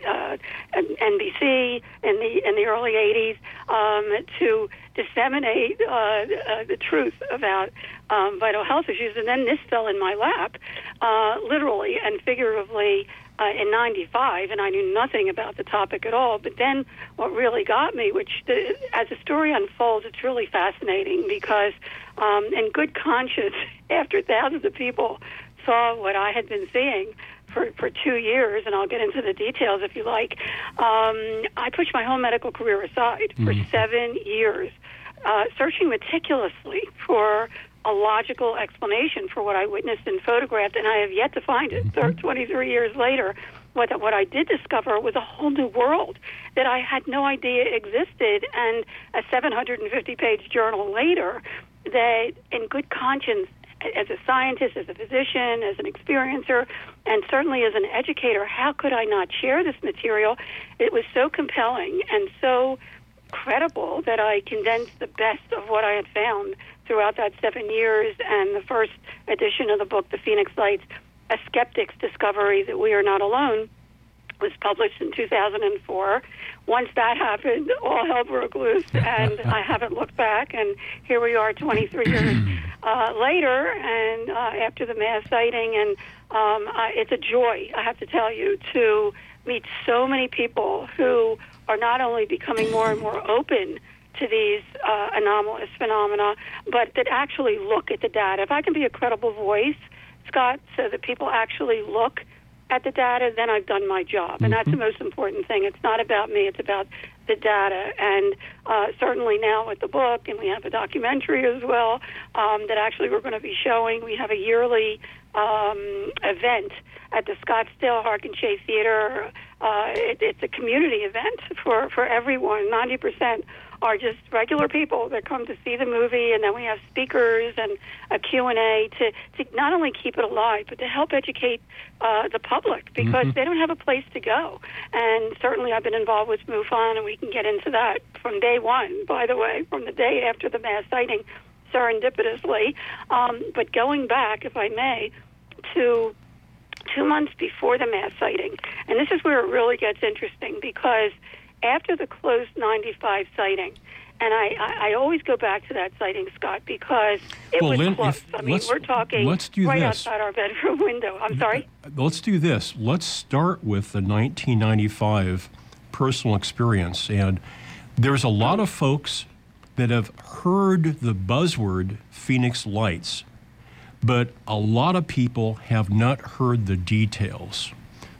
uh, NBC in the in the early '80s um, to disseminate uh, uh, the truth about um, vital health issues. And then this fell in my lap, uh, literally and figuratively. Uh, in '95, and I knew nothing about the topic at all. But then, what really got me, which the, as the story unfolds, it's really fascinating because, um, in good conscience, after thousands of people saw what I had been seeing, for, for two years, and I'll get into the details if you like. Um, I pushed my whole medical career aside for seven years, uh, searching meticulously for a logical explanation for what I witnessed and photographed, and I have yet to find it. Thir 23 years later, what what I did discover was a whole new world that I had no idea existed, and a 750-page journal later, that in good conscience as a scientist, as a physician, as an experiencer, and certainly as an educator, how could I not share this material? It was so compelling and so credible that I condensed the best of what I had found throughout that seven years. And the first edition of the book, The Phoenix Lights, A Skeptic's Discovery That We Are Not Alone, was published in 2004. Once that happened, all hell broke loose, and I haven't looked back. And here we are, 23 years uh, later, and uh, after the mass sighting, and um, I, it's a joy, I have to tell you, to meet so many people who are not only becoming more and more open to these uh, anomalous phenomena, but that actually look at the data. If I can be a credible voice, Scott, so that people actually look at the data, then I've done my job. And that's the most important thing. It's not about me, it's about the data. And uh, certainly now with the book, and we have a documentary as well um, that actually we're going to be showing. We have a yearly um, event at the Scottsdale Harkin Shea Theater. Uh, it, it's a community event for, for everyone. 90% are just regular people that come to see the movie, and then we have speakers and a Q&A to, to not only keep it alive, but to help educate uh, the public because Mm-hmm. they don't have a place to go. And certainly I've been involved with MUFON, and we can get into that from day one, by the way, from the day after the mass sighting, serendipitously. Um, but going back, if I may, to two months before the mass sighting. And this is where it really gets interesting because after the closed 95 sighting, and I, I, I always go back to that sighting, Scott, because it Well, was Lynn, close. if- I mean, we're talking right this. outside our bedroom window. I'm sorry? Uh, let's do this. Let's start with the 1995 personal experience. And there's a lot of folks that have heard the buzzword Phoenix Lights, but a lot of people have not heard the details.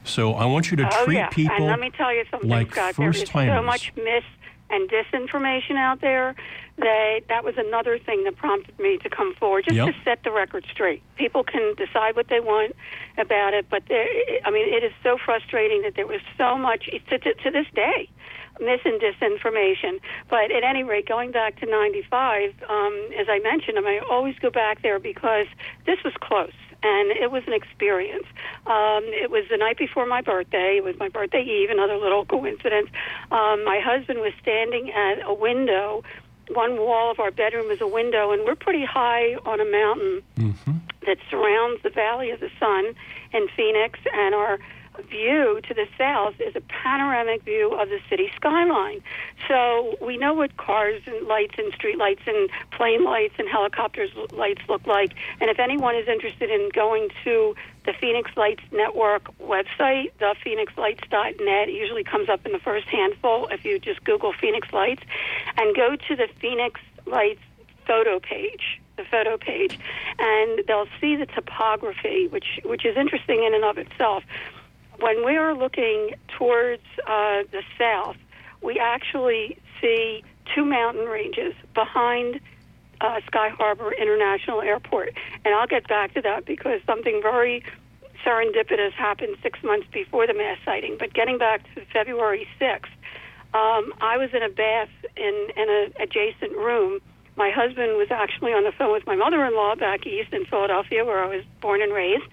So I want you to Oh, treat yeah. people and let me tell you something, like Scott. There is so much mis and disinformation out there that that was another thing that prompted me to come forward, just Yep. to set the record straight. People can decide what they want about it, but there, I mean, it is so frustrating that there was so much to, to, to this day mis and disinformation. But at any rate, going back to 95, um, as I mentioned, I, mean, I always go back there because this was close and it was an experience. Um, it was the night before my birthday. It was my birthday eve, another little coincidence. Um, my husband was standing at a window. One wall of our bedroom is a window, and we're pretty high on a mountain that surrounds the Valley of the Sun in Phoenix, and our view to the south is a panoramic view of the city skyline. So we know what cars and lights and street lights and plane lights and helicopters lights look like. And if anyone is interested in going to the Phoenix Lights Network website, thephoenixlights.net, it usually comes up in the first handful if you just Google Phoenix Lights, and go to the Phoenix Lights photo page the photo page and they'll see the topography which which is interesting in and of itself when we are looking towards uh, the south we actually see two mountain ranges behind uh, Sky Harbor International Airport and I'll get back to that because something very serendipitous happened six months before the mass sighting but getting back to February 6th um, I was in a bath in, in an adjacent room. My husband was actually on the phone with my mother in law back east in Philadelphia, where I was born and raised,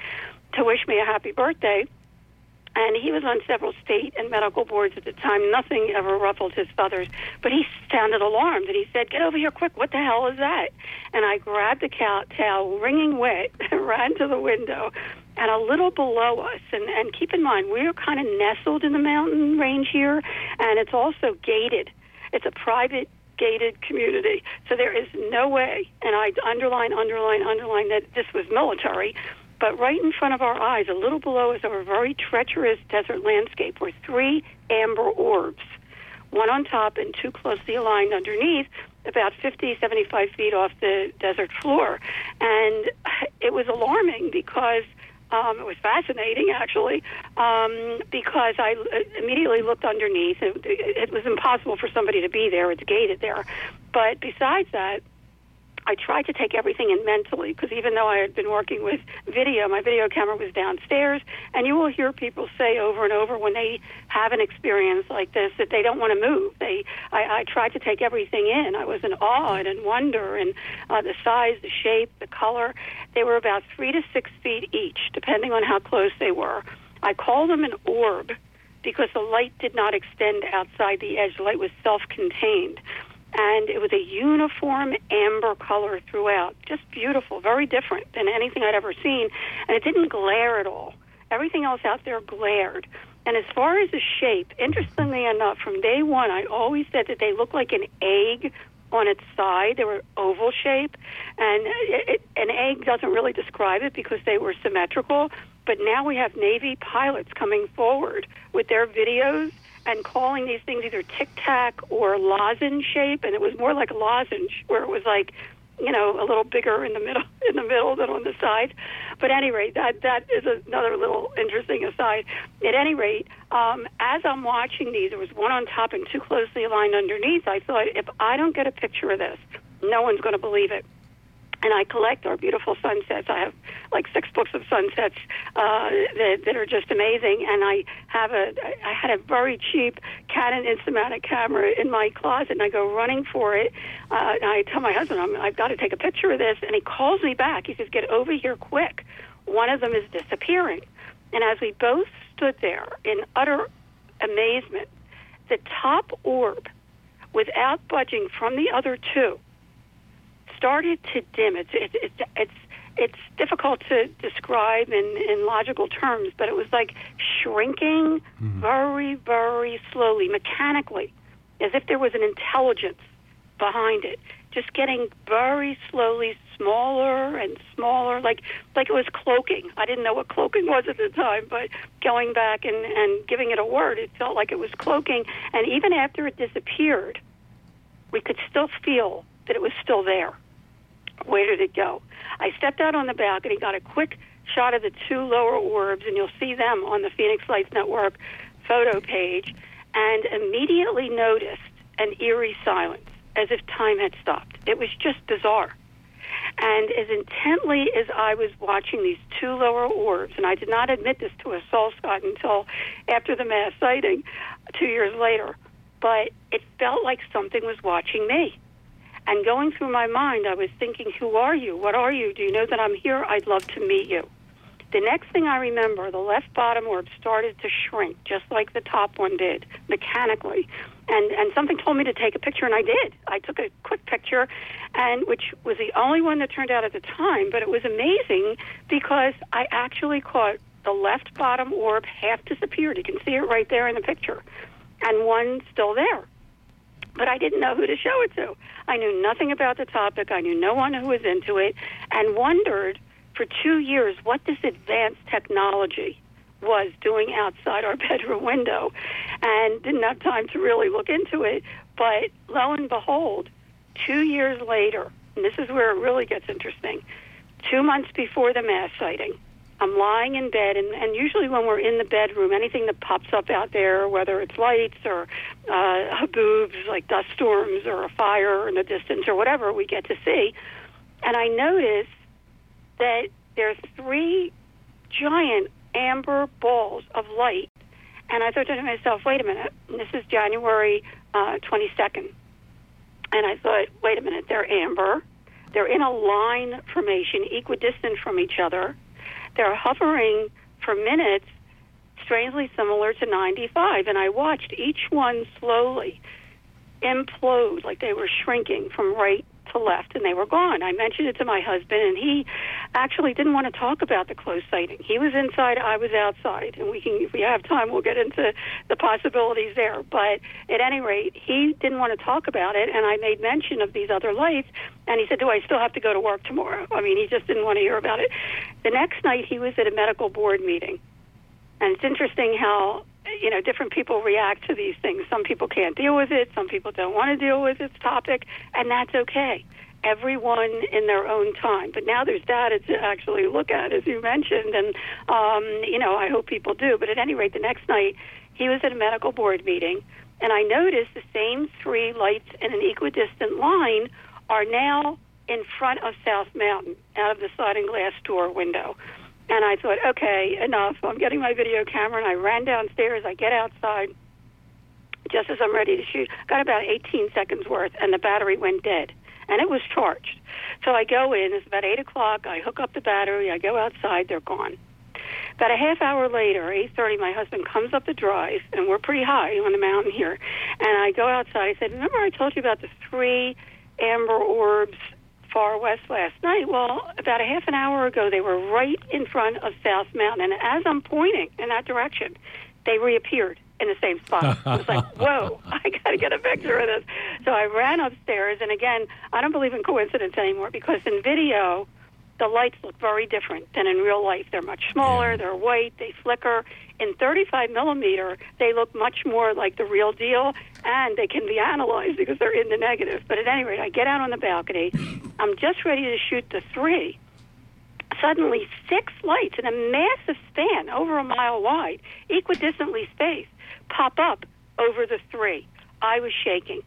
to wish me a happy birthday. And he was on several state and medical boards at the time. Nothing ever ruffled his feathers, but he sounded alarmed and he said, Get over here quick. What the hell is that? And I grabbed the cow- towel, wringing wet, and ran to the window. And a little below us, and, and keep in mind, we're kind of nestled in the mountain range here, and it's also gated. It's a private gated community. So there is no way, and I underline, underline, underline that this was military, but right in front of our eyes, a little below us, are a very treacherous desert landscape were three amber orbs, one on top and two closely aligned underneath, about 50, 75 feet off the desert floor. And it was alarming because um, it was fascinating, actually, um, because I immediately looked underneath. It, it was impossible for somebody to be there. It's gated there. But besides that, I tried to take everything in mentally because even though I had been working with video, my video camera was downstairs, and you will hear people say over and over when they have an experience like this that they don't want to move. They, I, I tried to take everything in. I was in awe and in wonder, and uh, the size, the shape, the color. They were about three to six feet each, depending on how close they were. I call them an orb because the light did not extend outside the edge. The light was self-contained and it was a uniform amber color throughout. Just beautiful, very different than anything I'd ever seen, and it didn't glare at all. Everything else out there glared. And as far as the shape, interestingly enough, from day one, I always said that they looked like an egg on its side. They were oval shape, and it, an egg doesn't really describe it because they were symmetrical. But now we have Navy pilots coming forward with their videos and calling these things either tic tac or lozenge shape, and it was more like a lozenge, where it was like, you know, a little bigger in the middle in the middle than on the side. But at any rate, that that is another little interesting aside. At any rate, um, as I'm watching these, there was one on top and two closely aligned underneath. I thought, if I don't get a picture of this, no one's going to believe it. And I collect our beautiful sunsets. I have like six books of sunsets uh, that, that are just amazing, and I have a I had a very cheap Canon Instamatic camera in my closet, and I go running for it. Uh, and I tell my husband I'm, I've got to take a picture of this, and he calls me back. He says, "Get over here quick! One of them is disappearing." And as we both stood there in utter amazement, the top orb, without budging from the other two started to dim. It's it's it's it's, it's difficult to describe in in logical terms, but it was like shrinking mm-hmm. very very slowly, mechanically, as if there was an intelligence behind it, just getting very slowly smaller and smaller, like like it was cloaking. I didn't know what cloaking was at the time, but going back and and giving it a word, it felt like it was cloaking. And even after it disappeared, we could still feel that it was still there. Where did it go? I stepped out on the balcony, got a quick shot of the two lower orbs, and you'll see them on the Phoenix Lights Network photo page, and immediately noticed an eerie silence, as if time had stopped. It was just bizarre. And as intently as I was watching these two lower orbs, and I did not admit this to a soul Scott until after the mass sighting two years later, but it felt like something was watching me. And going through my mind, I was thinking, who are you? What are you? Do you know that I'm here? I'd love to meet you. The next thing I remember, the left bottom orb started to shrink, just like the top one did, mechanically. And and something told me to take a picture, and I did. I took a quick picture, and which was the only one that turned out at the time. But it was amazing because I actually caught the left bottom orb half disappeared. You can see it right there in the picture, and one still there but I didn't know who to show it to. I knew nothing about the topic. I knew no one who was into it, and wondered for two years what this advanced technology was doing outside our bedroom window, and didn't have time to really look into it. But lo and behold, two years later, and this is where it really gets interesting, two months before the mass sighting, I'm lying in bed, and, and usually when we're in the bedroom, anything that pops up out there, whether it's lights or uh, haboobs like dust storms or a fire in the distance or whatever, we get to see. And I notice that there's three giant amber balls of light. And I thought to myself, wait a minute, this is January uh, 22nd. And I thought, wait a minute, they're amber. They're in a line formation, equidistant from each other they're hovering for minutes, strangely similar to 95. And I watched each one slowly implode, like they were shrinking from right to left, and they were gone. I mentioned it to my husband, and he actually didn't want to talk about the close sighting. He was inside, I was outside, and we can, if we have time, we'll get into the possibilities there. But at any rate, he didn't want to talk about it, and I made mention of these other lights, and he said, "Do I still have to go to work tomorrow?" I mean, he just didn't want to hear about it. The next night, he was at a medical board meeting, and it's interesting how you know, different people react to these things. Some people can't deal with it. Some people don't want to deal with its topic, and that's okay. Everyone in their own time. But now there's data to actually look at, as you mentioned, and um, you know, I hope people do. But at any rate, the next night he was at a medical board meeting, and I noticed the same three lights in an equidistant line are now in front of South Mountain, out of the sliding glass door window. And I thought, okay, enough. I'm getting my video camera, and I ran downstairs. I get outside just as I'm ready to shoot. Got about 18 seconds worth, and the battery went dead, and it was charged. So I go in. It's about 8 o'clock. I hook up the battery. I go outside. They're gone. About a half hour later, 8:30, my husband comes up the drive, and we're pretty high on the mountain here. And I go outside. I said, "Remember, I told you about the three amber orbs far west last night. Well, about a half an hour ago, they were right in front of South Mountain. And as I'm pointing in that direction, they reappeared in the same spot. I was like, whoa, I got to get a picture of this. So I ran upstairs. And again, I don't believe in coincidence anymore because in video, the lights look very different than in real life. They're much smaller, they're white, they flicker. In 35 millimeter, they look much more like the real deal, and they can be analyzed because they're in the negative. But at any rate, I get out on the balcony. I'm just ready to shoot the three. Suddenly, six lights in a massive span, over a mile wide, equidistantly spaced, pop up over the three. I was shaking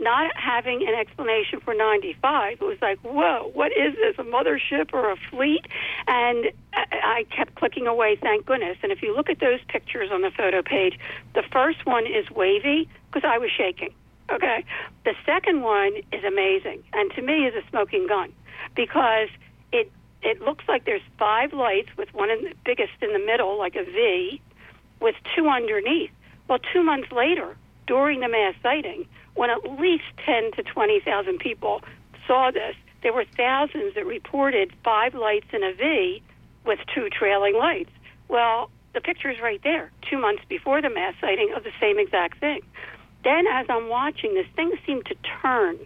not having an explanation for 95. It was like, whoa, what is this, a mothership or a fleet? And I kept clicking away, thank goodness. And if you look at those pictures on the photo page, the first one is wavy because I was shaking. Okay. The second one is amazing, and to me is a smoking gun because it it looks like there's five lights with one in the biggest in the middle, like a V, with two underneath. Well, two months later, during the mass sighting, when at least 10 to 20,000 people saw this, there were thousands that reported five lights in a V with two trailing lights. Well, the picture is right there, two months before the mass sighting of the same exact thing. Then, as I'm watching, this thing seemed to turn.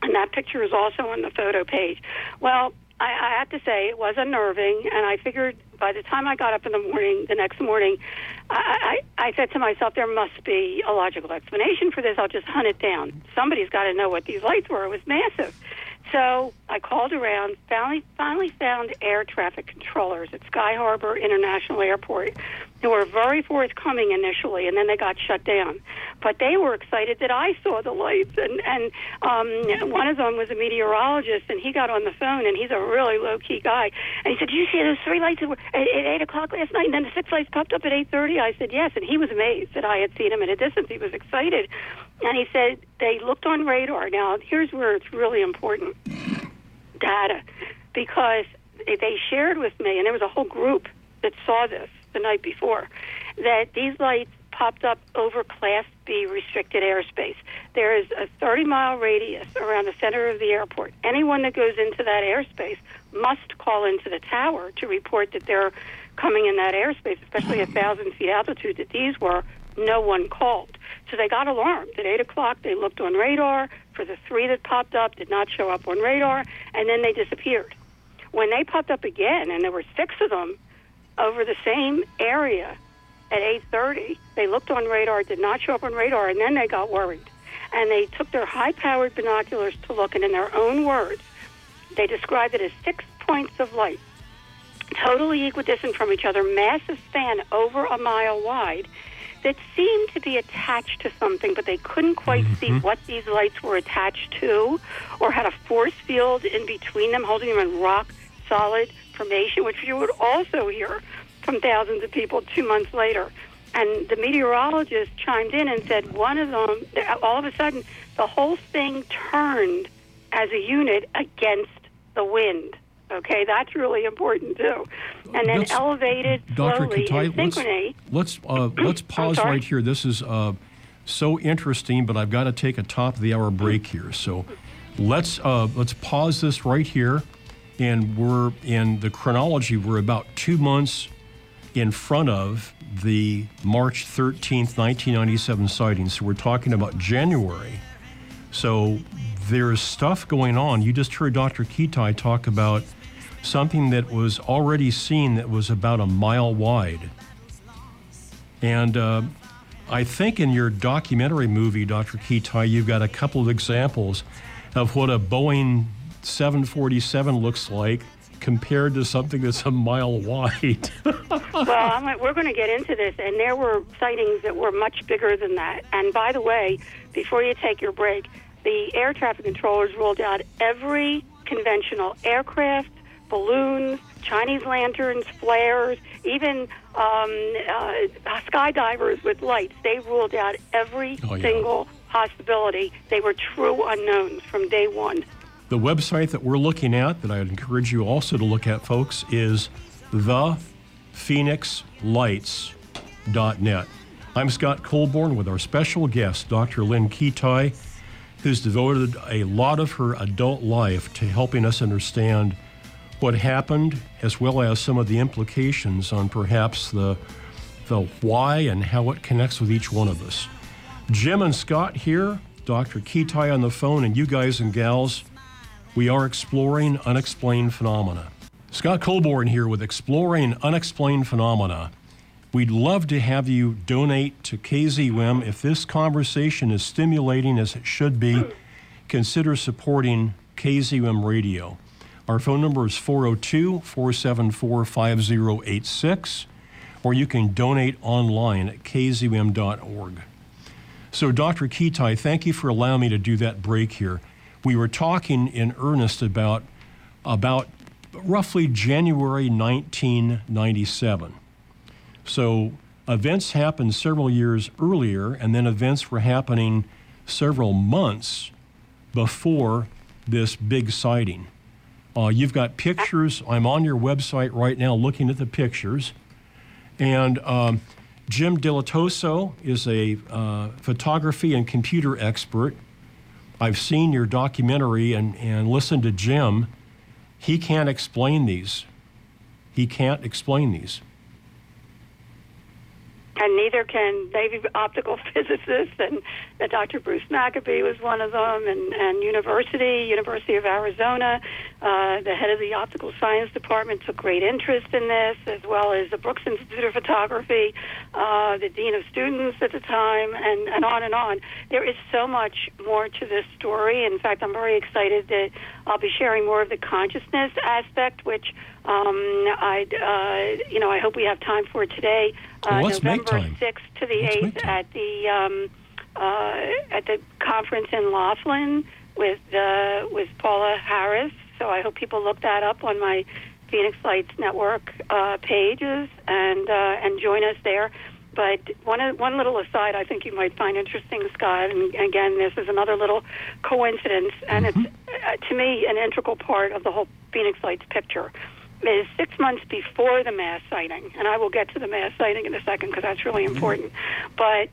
And that picture is also on the photo page. Well, I, I have to say it was unnerving, and I figured by the time I got up in the morning, the next morning, I, I, I said to myself, there must be a logical explanation for this. I'll just hunt it down. Somebody's got to know what these lights were. It was massive. So I called around, finally, finally found air traffic controllers at Sky Harbor International Airport who were very forthcoming initially, and then they got shut down. But they were excited that I saw the lights, and and um, one of them was a meteorologist, and he got on the phone, and he's a really low key guy, and he said, "Did you see those three lights at, at eight o'clock last night?" And then the six lights popped up at eight thirty. I said, "Yes," and he was amazed that I had seen them at a distance. He was excited, and he said they looked on radar. Now here's where it's really important data, because they shared with me, and there was a whole group that saw this the night before, that these lights popped up over Class B restricted airspace. There is a 30 mile radius around the center of the airport. Anyone that goes into that airspace must call into the tower to report that they're coming in that airspace, especially a thousand feet altitude that these were. No one called. So they got alarmed. At 8 o'clock, they looked on radar. For the three that popped up, did not show up on radar, and then they disappeared. When they popped up again, and there were six of them, over the same area at 8:30. They looked on radar, did not show up on radar, and then they got worried. And they took their high-powered binoculars to look, and in their own words, they described it as six points of light, totally equidistant from each other, massive span over a mile wide, that seemed to be attached to something, but they couldn't quite mm-hmm. see what these lights were attached to, or had a force field in between them, holding them in rock solid information, which you would also hear from thousands of people two months later. And the meteorologist chimed in and said one of them, all of a sudden, the whole thing turned as a unit against the wind. Okay, that's really important too. And then let's, elevated Dr. slowly in synchrony. Let's let's, uh, let's pause right here. This is uh, so interesting, but I've got to take a top of the hour break here. So let's uh, let's pause this right here and we're in the chronology, we're about two months in front of the March 13th, 1997 sighting. So we're talking about January. So there's stuff going on. You just heard Dr. Kitei talk about something that was already seen that was about a mile wide. And uh, I think in your documentary movie, Dr. Kitei, you've got a couple of examples of what a Boeing 747 looks like compared to something that's a mile wide. well, I'm, we're going to get into this, and there were sightings that were much bigger than that. And by the way, before you take your break, the air traffic controllers ruled out every conventional aircraft, balloons, Chinese lanterns, flares, even um, uh, skydivers with lights. They ruled out every oh, yeah. single possibility. They were true unknowns from day one. The website that we're looking at, that I'd encourage you also to look at, folks, is thephoenixlights.net. I'm Scott Colborn with our special guest, Dr. Lynn Kitei, who's devoted a lot of her adult life to helping us understand what happened, as well as some of the implications on perhaps the, the why and how it connects with each one of us. Jim and Scott here, Dr. Kitei on the phone, and you guys and gals we are exploring unexplained phenomena. Scott Colborn here with Exploring Unexplained Phenomena. We'd love to have you donate to KZUM. If this conversation is stimulating as it should be, consider supporting KZUM Radio. Our phone number is 402 474 5086, or you can donate online at kzum.org. So, Dr. Kitei, thank you for allowing me to do that break here. We were talking in earnest about about roughly January 1997. So, events happened several years earlier, and then events were happening several months before this big sighting. Uh, you've got pictures. I'm on your website right now looking at the pictures. And um, Jim Dilettoso is a uh, photography and computer expert. I've seen your documentary and, and listened to Jim. He can't explain these. He can't explain these and neither can Navy optical physicists. And uh, Dr. Bruce Maccabee was one of them, and, and University, University of Arizona, uh, the head of the optical science department took great interest in this, as well as the Brooks Institute of Photography, uh, the dean of students at the time, and, and on and on. There is so much more to this story. In fact, I'm very excited that I'll be sharing more of the consciousness aspect, which um, I, uh, you know, I hope we have time for today. Uh, well, November 6th to the 8th at the um, uh, at the conference in Laughlin with uh, with Paula Harris. So I hope people look that up on my Phoenix Lights Network uh, pages and uh, and join us there. But one one little aside, I think you might find interesting, Scott. And again, this is another little coincidence, and mm-hmm. it's uh, to me an integral part of the whole Phoenix Lights picture is six months before the mass sighting, and I will get to the mass sighting in a second because that's really mm-hmm. important. But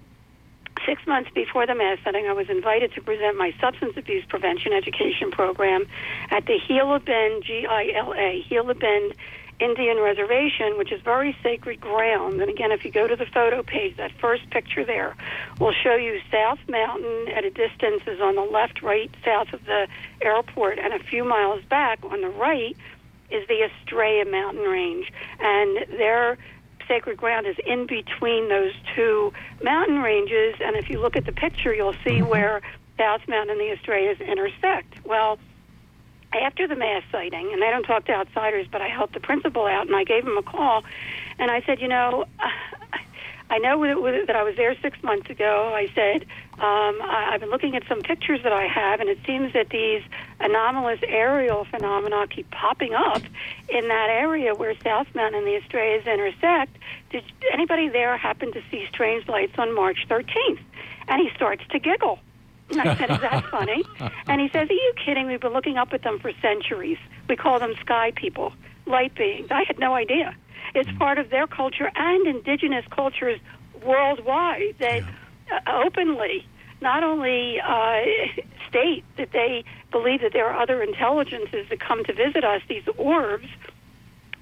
six months before the mass sighting, I was invited to present my substance abuse prevention education program at the Gila Bend, G-I-L-A, Gila Bend Indian Reservation, which is very sacred ground. And again, if you go to the photo page, that first picture there will show you South Mountain at a distance is on the left, right, south of the airport, and a few miles back on the right is the Estrella mountain range, and their sacred ground is in between those two mountain ranges. And if you look at the picture, you'll see mm-hmm. where South Mountain and the Estrellas intersect. Well, after the mass sighting, and I don't talk to outsiders, but I helped the principal out, and I gave him a call, and I said, you know, I know that I was there six months ago. I said, um, I've been looking at some pictures that I have, and it seems that these anomalous aerial phenomena keep popping up in that area where South Mountain and the Estrellas intersect. Did anybody there happen to see strange lights on March 13th? And he starts to giggle. And I said, Is that funny? And he says, Are you kidding? We've been looking up at them for centuries. We call them sky people, light beings. I had no idea. It's part of their culture and indigenous cultures worldwide that yeah. Uh, openly not only uh, state that they believe that there are other intelligences that come to visit us, these orbs,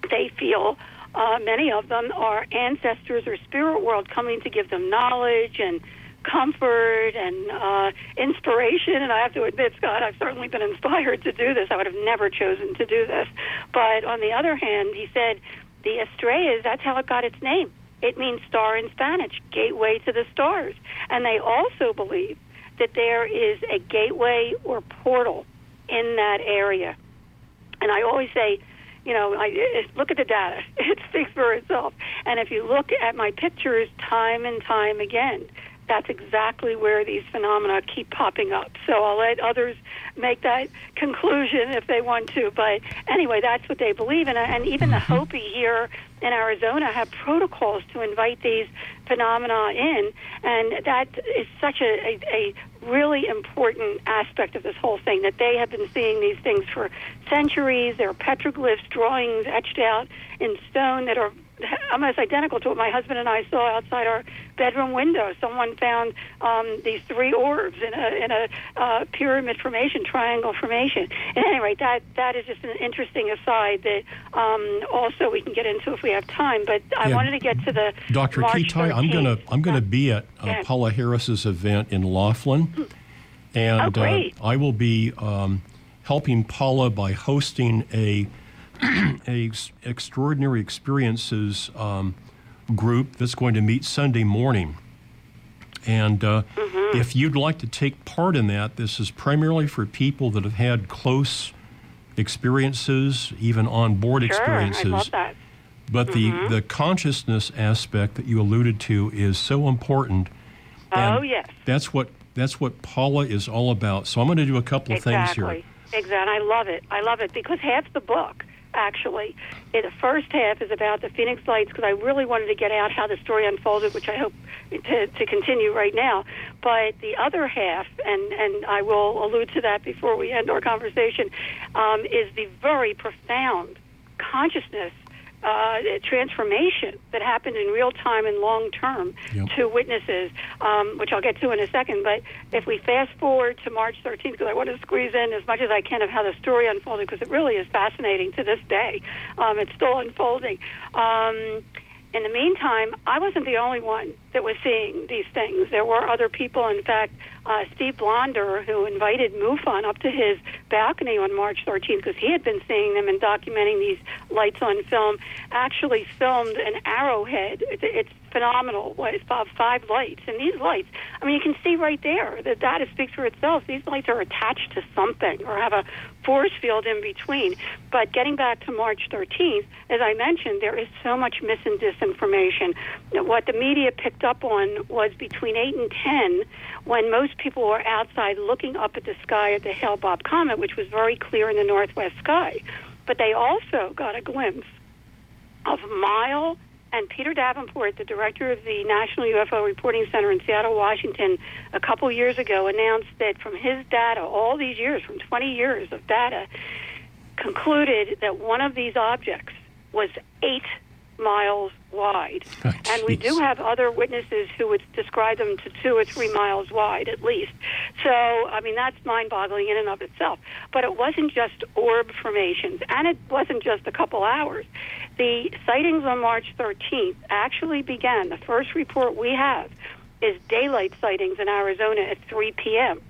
they feel uh, many of them are ancestors or spirit world coming to give them knowledge and comfort and uh, inspiration. And I have to admit, Scott, I've certainly been inspired to do this. I would have never chosen to do this. But on the other hand, he said the Estrellas, that's how it got its name. It means star in Spanish, gateway to the stars. And they also believe that there is a gateway or portal in that area. And I always say, you know, I, look at the data. It speaks for itself. And if you look at my pictures time and time again, that's exactly where these phenomena keep popping up. So I'll let others make that conclusion if they want to. But anyway, that's what they believe in. And even the mm-hmm. Hopi here in Arizona have protocols to invite these phenomena in. And that is such a, a, a really important aspect of this whole thing that they have been seeing these things for centuries. There are petroglyphs, drawings etched out in stone that are almost identical to what my husband and I saw outside our bedroom window. Someone found um, these three orbs in a in a uh, pyramid formation, triangle formation. At any rate, that that is just an interesting aside that um, also we can get into if we have time. But I yeah. wanted to get to the Dr. Kitei. I'm gonna I'm gonna be at uh, Paula Harris's event in Laughlin, hmm. and oh, uh, I will be um, helping Paula by hosting a a extraordinary experiences um, group that's going to meet Sunday morning. And uh, mm-hmm. if you'd like to take part in that, this is primarily for people that have had close experiences, even on board sure, experiences. I love that. But mm-hmm. the, the consciousness aspect that you alluded to is so important. Oh, yes. That's what that's what Paula is all about. So I'm going to do a couple of Exactly. things here. Exactly. I love it. I love it because half the book, actually, the first half is about the Phoenix Lights because I really wanted to get out how the story unfolded, which I hope to, to continue right now. But the other half, and, and I will allude to that before we end our conversation, um, is the very profound consciousness uh, transformation that happened in real time and long term Yep. to witnesses, um, which I'll get to in a second. But if we fast forward to March 13th, because I want to squeeze in as much as I can of how the story unfolded, because it really is fascinating to this day. Um, it's still unfolding. Um, in the meantime, I wasn't the only one that was seeing these things. There were other people. In fact, uh, Steve Blonder, who invited MUFON up to his balcony on March 13th because he had been seeing them and documenting these lights on film, actually filmed an arrowhead. It's, it's phenomenal. It's about five lights. And these lights, I mean, you can see right there. The data speaks for itself. These lights are attached to something or have a force field in between. But getting back to March 13th, as I mentioned, there is so much mis and disinformation. What the media picked up on was between 8 and 10 when most people were outside looking up at the sky at the Hale Bopp comet, which was very clear in the northwest sky. But they also got a glimpse of Mile and Peter Davenport, the director of the National UFO Reporting Center in Seattle, Washington, a couple years ago announced that from his data, all these years, from 20 years of data, concluded that one of these objects was eight miles wide. Oh, and we do have other witnesses who would describe them to two or three miles wide at least. So, I mean, that's mind boggling in and of itself. But it wasn't just orb formations, and it wasn't just a couple hours. The sightings on March 13th actually began. The first report we have is daylight sightings in Arizona at 3 p.m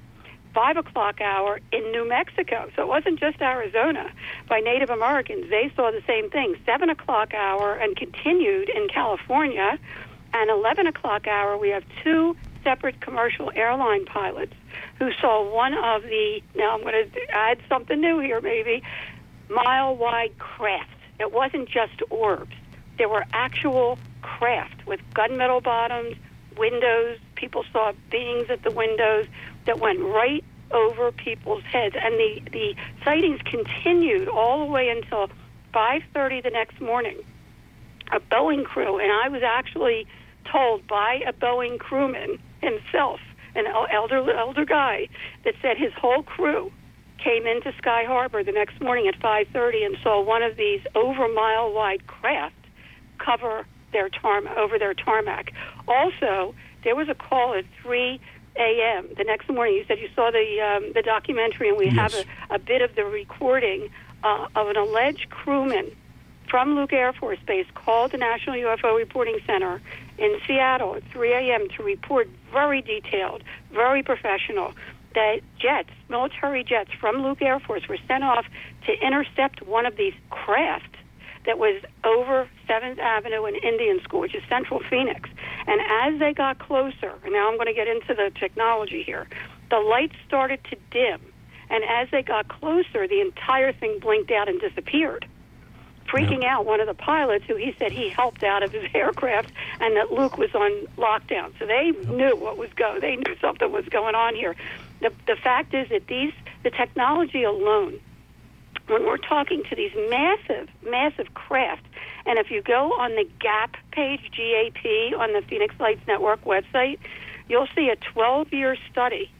five o'clock hour in New Mexico. So it wasn't just Arizona by Native Americans. They saw the same thing. Seven o'clock hour and continued in California. And 11 o'clock hour, we have two separate commercial airline pilots who saw one of the, now I'm going to add something new here maybe, mile wide craft. It wasn't just orbs. There were actual craft with gunmetal bottoms, windows. People saw beings at the windows that went right over people's heads. And the, the sightings continued all the way until 5.30 the next morning. A Boeing crew, and I was actually told by a Boeing crewman himself, an elder, elder guy, that said his whole crew came into Sky Harbor the next morning at 5:30 and saw one of these over mile wide craft cover their tarm over their tarmac. Also, there was a call at 3 a.m. the next morning. You said you saw the um, the documentary, and we have a, a bit of the recording uh, of an alleged crewman from Luke Air Force Base called the National UFO Reporting Center in Seattle at 3 a.m. to report very detailed, very professional that jets, military jets from Luke Air Force were sent off to intercept one of these craft that was over 7th Avenue and Indian School, which is central Phoenix. And as they got closer, and now I'm going to get into the technology here, the lights started to dim. And as they got closer, the entire thing blinked out and disappeared freaking out one of the pilots who he said he helped out of his aircraft and that Luke was on lockdown. So they knew what was go. They knew something was going on here. The the fact is that these the technology alone when we're talking to these massive, massive craft, and if you go on the GAP page, GAP, on the Phoenix Lights Network website, you'll see a 12 year study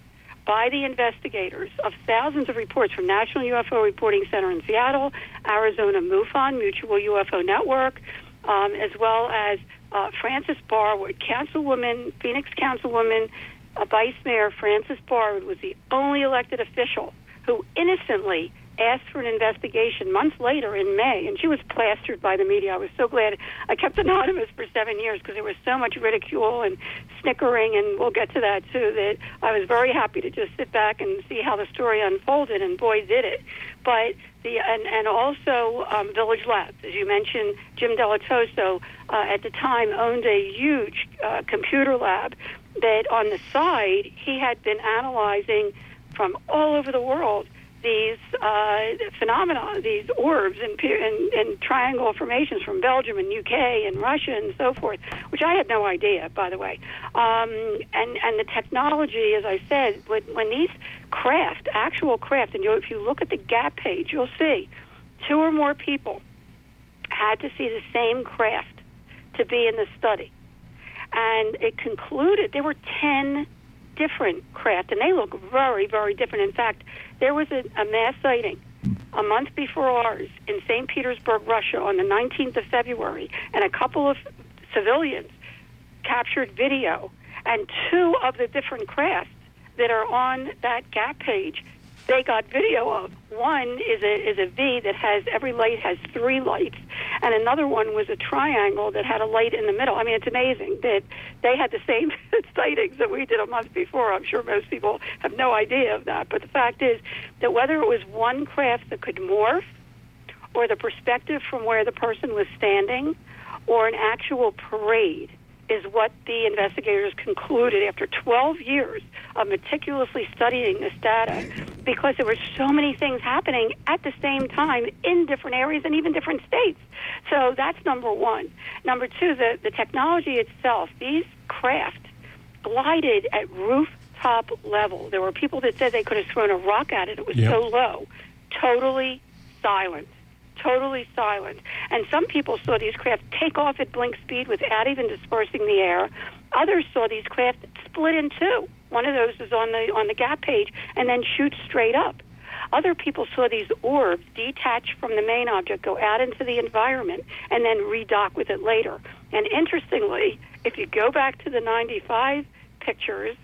by the investigators of thousands of reports from National UFO Reporting Center in Seattle, Arizona MUFON, Mutual UFO Network, um, as well as uh, Frances Barwood, councilwoman, Phoenix councilwoman, uh, Vice Mayor Frances Barwood was the only elected official who innocently asked for an investigation months later in May, and she was plastered by the media. I was so glad I kept anonymous for seven years because there was so much ridicule and snickering, and we'll get to that too. That I was very happy to just sit back and see how the story unfolded, and boy, did it! But the and and also um, Village Labs, as you mentioned, Jim Dilettoso uh, at the time owned a huge uh, computer lab that on the side he had been analyzing from all over the world these uh, phenomena, these orbs and, and, and triangle formations from Belgium and UK and Russia and so forth, which I had no idea, by the way. Um, and and the technology, as I said, when, when these craft, actual craft, and you, if you look at the GAP page, you'll see two or more people had to see the same craft to be in the study. And it concluded there were 10 different craft, and they look very, very different. In fact, there was a, a mass sighting a month before ours in St. Petersburg, Russia, on the 19th of February, and a couple of civilians captured video, and two of the different crafts that are on that gap page they got video of. One is a is a V that has every light has three lights, and another one was a triangle that had a light in the middle. I mean, it's amazing that they had the same sightings that we did a month before. I'm sure most people have no idea of that, but the fact is that whether it was one craft that could morph, or the perspective from where the person was standing, or an actual parade is what the investigators concluded after 12 years of meticulously studying this data because there were so many things happening at the same time in different areas and even different states. So that's number one. Number two, the, the technology itself, these craft glided at rooftop level. There were people that said they could have thrown a rock at it, it was Yep. so low. Totally silent totally silent. And some people saw these craft take off at blink speed without even dispersing the air. Others saw these craft split in two. One of those is on the on the gap page and then shoot straight up. Other people saw these orbs detach from the main object, go out into the environment, and then redock with it later. And interestingly, if you go back to the 95 pictures,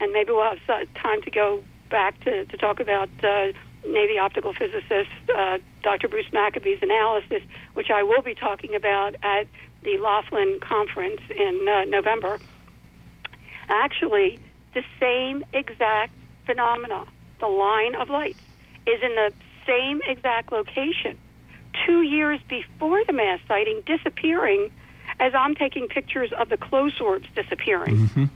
and maybe we'll have time to go back to, to talk about uh, Navy optical physicist uh, Dr. Bruce Maccabee's analysis, which I will be talking about at the Laughlin conference in uh, November. Actually, the same exact phenomena, the line of lights, is in the same exact location two years before the mass sighting, disappearing as I'm taking pictures of the close orbs disappearing.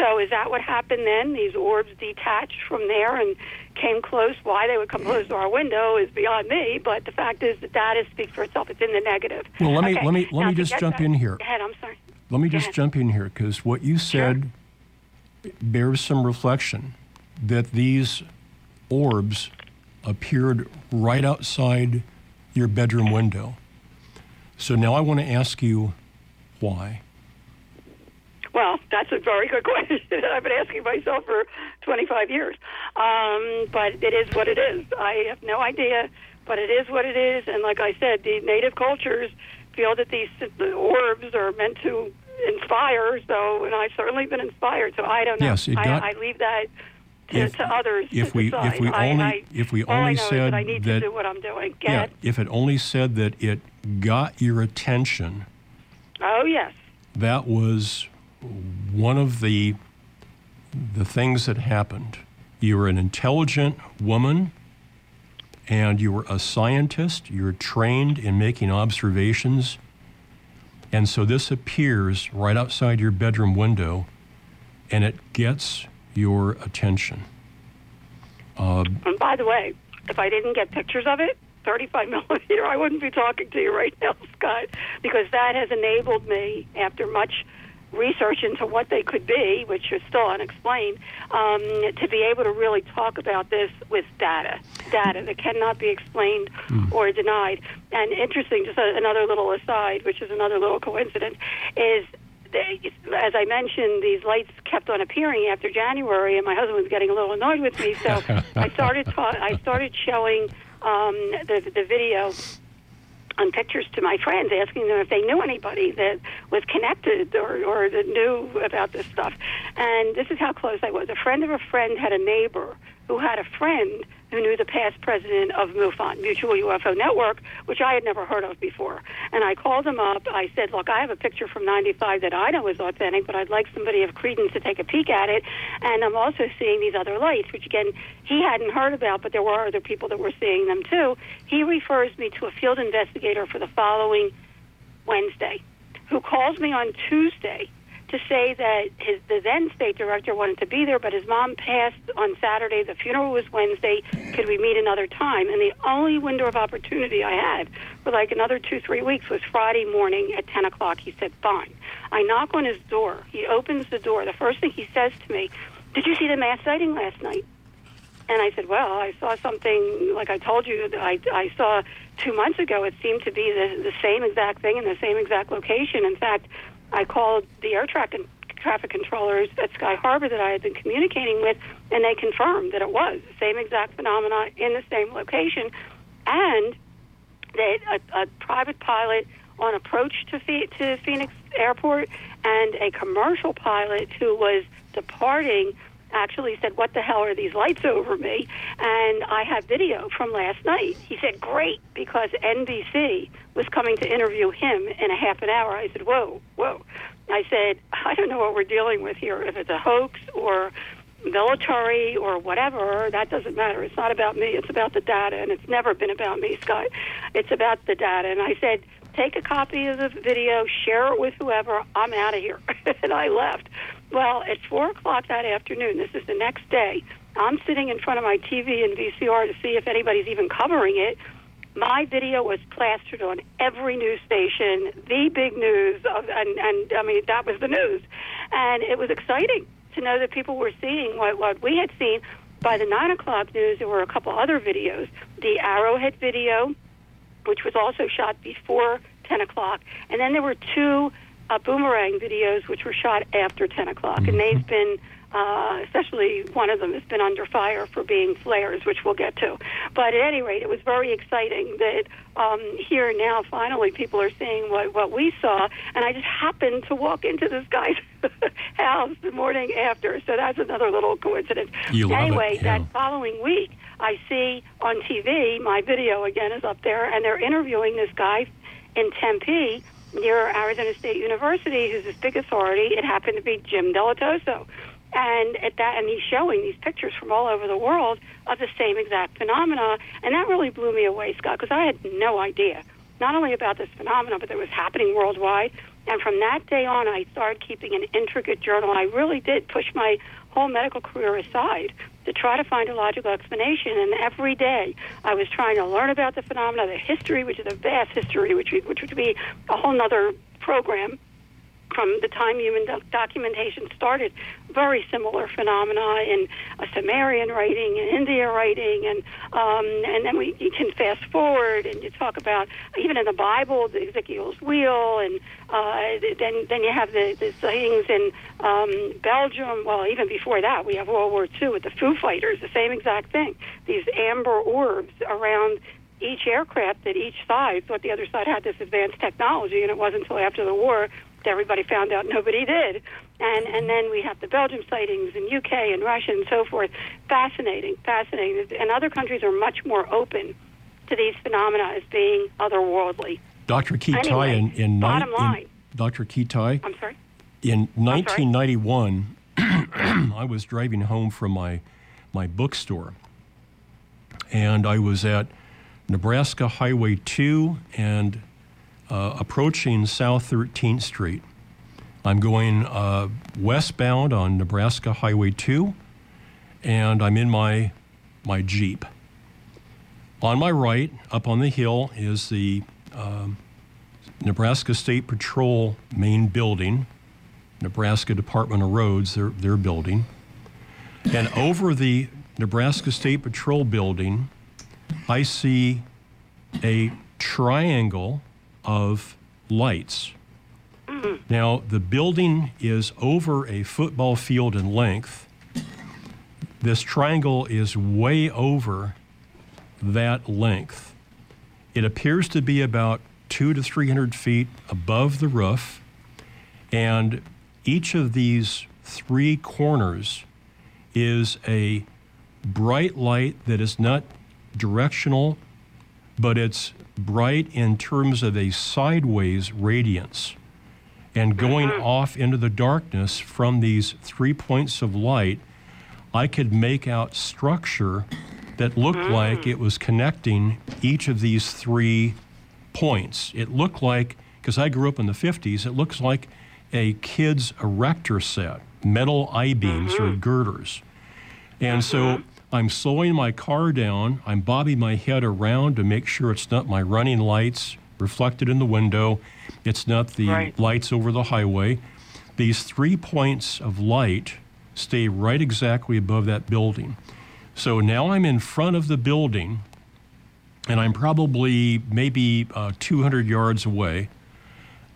So is that what happened then? These orbs detached from there and came close. Why they would come close to our window is beyond me. But the fact is, the data speaks for itself. It's in the negative. Well, let me- Okay, let me- let now me just jump in here. Go ahead. I'm sorry. Let me Go just ahead. jump in here because what you said bears some reflection that these orbs appeared right outside your bedroom window. So now I want to ask you why. Well, that's a very good question. I've been asking myself for 25 years. Um, but it is what it is. I have no idea, but it is what it is. And like I said, the native cultures feel that these the orbs are meant to inspire. So, and I've certainly been inspired. So I don't know. Yes, it got- I leave that to, If- to others. if to we- if we I- only- I- if we I only said that I need that- to do what I'm doing. Go Yeah, ahead. if it only said that it got your attention, Oh yes. that was one of the the things that happened. You were an intelligent woman and you were a scientist. You're trained in making observations. And so this appears right outside your bedroom window and it gets your attention. Uh, and by the way, if I didn't get pictures of it, 35 millimeter, I wouldn't be talking to you right now, Scott, because that has enabled me, after much research into what they could be, which is still unexplained, um, to be able to really talk about this with data, data that cannot be explained or denied. And interesting, just a, another little aside, which is another little coincidence, is they, as I mentioned, these lights kept on appearing after January, and my husband was getting a little annoyed with me. So I started ta- I started showing um, the the video on pictures to my friends, asking them if they knew anybody that was connected or, or that knew about this stuff. And this is how close I was. A friend of a friend had a neighbor who had a friend who knew the past president of MUFON, Mutual UFO Network, which I had never heard of before. And I called him up. I said, Look, I have a picture from 95 that I know is authentic, but I'd like somebody of credence to take a peek at it. And I'm also seeing these other lights, which again, he hadn't heard about, but there were other people that were seeing them too. He refers me to a field investigator for the following Wednesday, who calls me on Tuesday to say that his the then state director wanted to be there, but his mom passed on Saturday. The funeral was Wednesday. Could we meet another time? And the only window of opportunity I had for like another two three weeks was Friday morning at ten o'clock. He said, "Fine." I knock on his door. He opens the door. The first thing he says to me, "Did you see the mass sighting last night?" And I said, "Well, I saw something like I told you. That I I saw two months ago. It seemed to be the the same exact thing in the same exact location. In fact." I called the air traffic traffic controllers at Sky Harbor that I had been communicating with, and they confirmed that it was the same exact phenomena in the same location, and that a, a private pilot on approach to, to Phoenix Airport and a commercial pilot who was departing actually said, What the hell are these lights over me? And I have video from last night. He said, Great, because NBC was coming to interview him in a half an hour. I said, Whoa, whoa. I said, I don't know what we're dealing with here. If it's a hoax or military or whatever, that doesn't matter. It's not about me. It's about the data, and it's never been about me, Scott. It's about the data. And I said, take a copy of the video, share it with whoever. I'm out of here. and I left. Well, at 4 o'clock that afternoon, this is the next day, I'm sitting in front of my TV and VCR to see if anybody's even covering it. My video was plastered on every news station, the big news, of, and, and I mean, that was the news. And it was exciting to know that people were seeing what, what we had seen. By the 9 o'clock news, there were a couple other videos. The Arrowhead video, which was also shot before 10 o'clock. And then there were two uh, boomerang videos, which were shot after 10 o'clock, mm-hmm. and they've been, uh, especially one of them has been under fire for being flares, which we'll get to. But at any rate, it was very exciting that um, here now finally people are seeing what, what we saw, and I just happened to walk into this guy's house the morning after, so that's another little coincidence. You anyway, it, yeah. that following week, I see on TV, my video again is up there, and they're interviewing this guy in Tempe near Arizona State University, who's this big authority. It happened to be Jim Dilettoso. And at that, and he's showing these pictures from all over the world of the same exact phenomena, and that really blew me away, Scott, because I had no idea not only about this phenomena, but that it was happening worldwide. And from that day on, I started keeping an intricate journal. I really did push my whole medical career aside to try to find a logical explanation. And every day I was trying to learn about the phenomena, the history, which is a vast history, which, which would be a whole other program from the time human documentation started, very similar phenomena in a Sumerian writing, in India writing, and um, and then we you can fast forward and you talk about even in the Bible, the Ezekiel's wheel, and uh, then then you have the, the things in um, Belgium. Well, even before that, we have World War II with the Foo Fighters, the same exact thing. These amber orbs around each aircraft at each side thought the other side had this advanced technology, and it wasn't until after the war everybody found out nobody did. And and then we have the Belgium sightings in UK and Russia and so forth. Fascinating, fascinating. And other countries are much more open to these phenomena as being otherworldly. Dr. Kitei anyway, in, in, bottom line, in Dr. Kitei. I'm sorry. In 1991, I was driving home from my my bookstore, and I was at Nebraska Highway 2 and uh, approaching South 13th Street. I'm going uh, westbound on Nebraska Highway 2, and I'm in my, my Jeep. On my right, up on the hill, is the um, Nebraska State Patrol main building, Nebraska Department of Roads, their, their building. And over the Nebraska State Patrol building, I see a triangle of lights. Mm-hmm. Now, the building is over a football field in length. This triangle is way over that length. It appears to be about two to 300 feet above the roof, and each of these three corners is a bright light that is not directional, but it's bright in terms of a sideways radiance. And going mm-hmm. off into the darkness from these three points of light, I could make out structure that looked mm. like it was connecting each of these three points. It looked like, because I grew up in the 50s, it looks like a kid's erector set, metal I beams or girders. And so I'm slowing my car down. I'm bobbing my head around to make sure it's not my running lights reflected in the window. It's not the Right. lights over the highway. These three points of light stay right exactly above that building. So now I'm in front of the building, and I'm probably maybe uh, 200 yards away.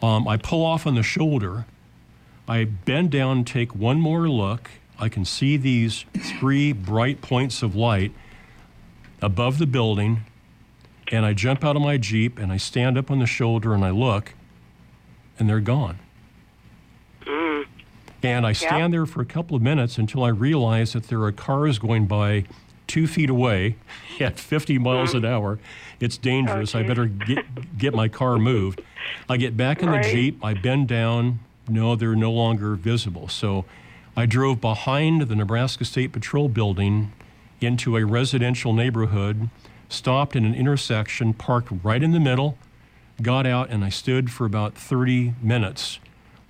Um, I pull off on the shoulder. I bend down, take one more look. I can see these three bright points of light above the building, and I jump out of my Jeep and I stand up on the shoulder and I look, and they're gone. Mm. And I stand there for a couple of minutes until I realize that there are cars going by two feet away at 50 miles an mm. hour. It's dangerous. I better get, get my car moved. I get back in the Jeep. I bend down. No, they're no longer visible. So I drove behind the Nebraska State Patrol building into a residential neighborhood, stopped in an intersection, parked right in the middle, got out, and I stood for about 30 minutes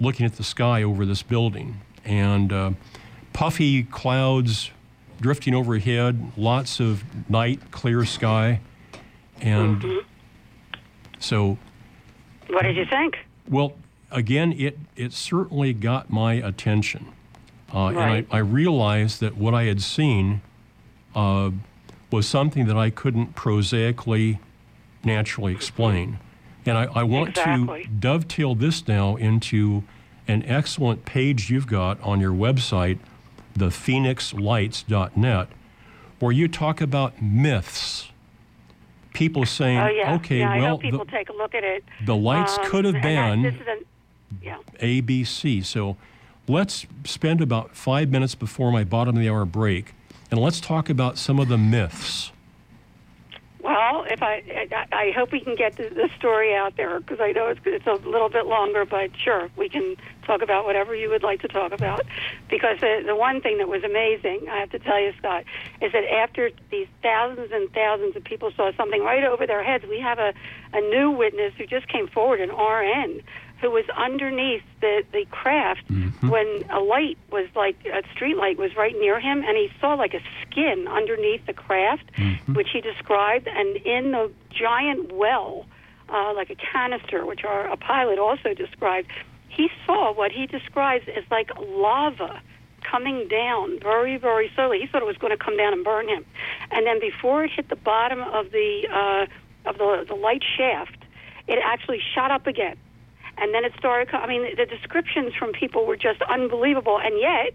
looking at the sky over this building. And uh, puffy clouds drifting overhead, lots of night, clear sky. And so, What did you think? well, again, it, it certainly got my attention. Uh, Right. And I, I realized that what I had seen uh, was something that I couldn't prosaically, naturally explain. And I, I want Exactly. to dovetail this now into an excellent page you've got on your website, thephoenixlights.net, where you talk about myths. People saying, Oh yeah, okay, yeah. I well, people the, take a look at it. the lights Um, could have been. Is an, yeah. ABC. So let's spend about five minutes before my bottom of the hour break, and let's talk about some of the myths. Well, if I, I, I hope we can get the, story out there because I know it's, it's a little bit longer, but sure, we can talk about whatever you would like to talk about. Because the, the one thing that was amazing, I have to tell you, Scott, is that after these thousands and thousands of people saw something right over their heads, we have a, a new witness who just came forward, an RN, who was underneath the, the craft when a light was like a street light was right near him and he saw like a skin underneath the craft which he described and in the giant well uh, like a canister which our a pilot also described he saw what he describes as like lava coming down very very slowly. He thought it was going to come down and burn him. And then before it hit the bottom of the uh, of the the light shaft it actually shot up again and then it started. I mean, the descriptions from people were just unbelievable, and yet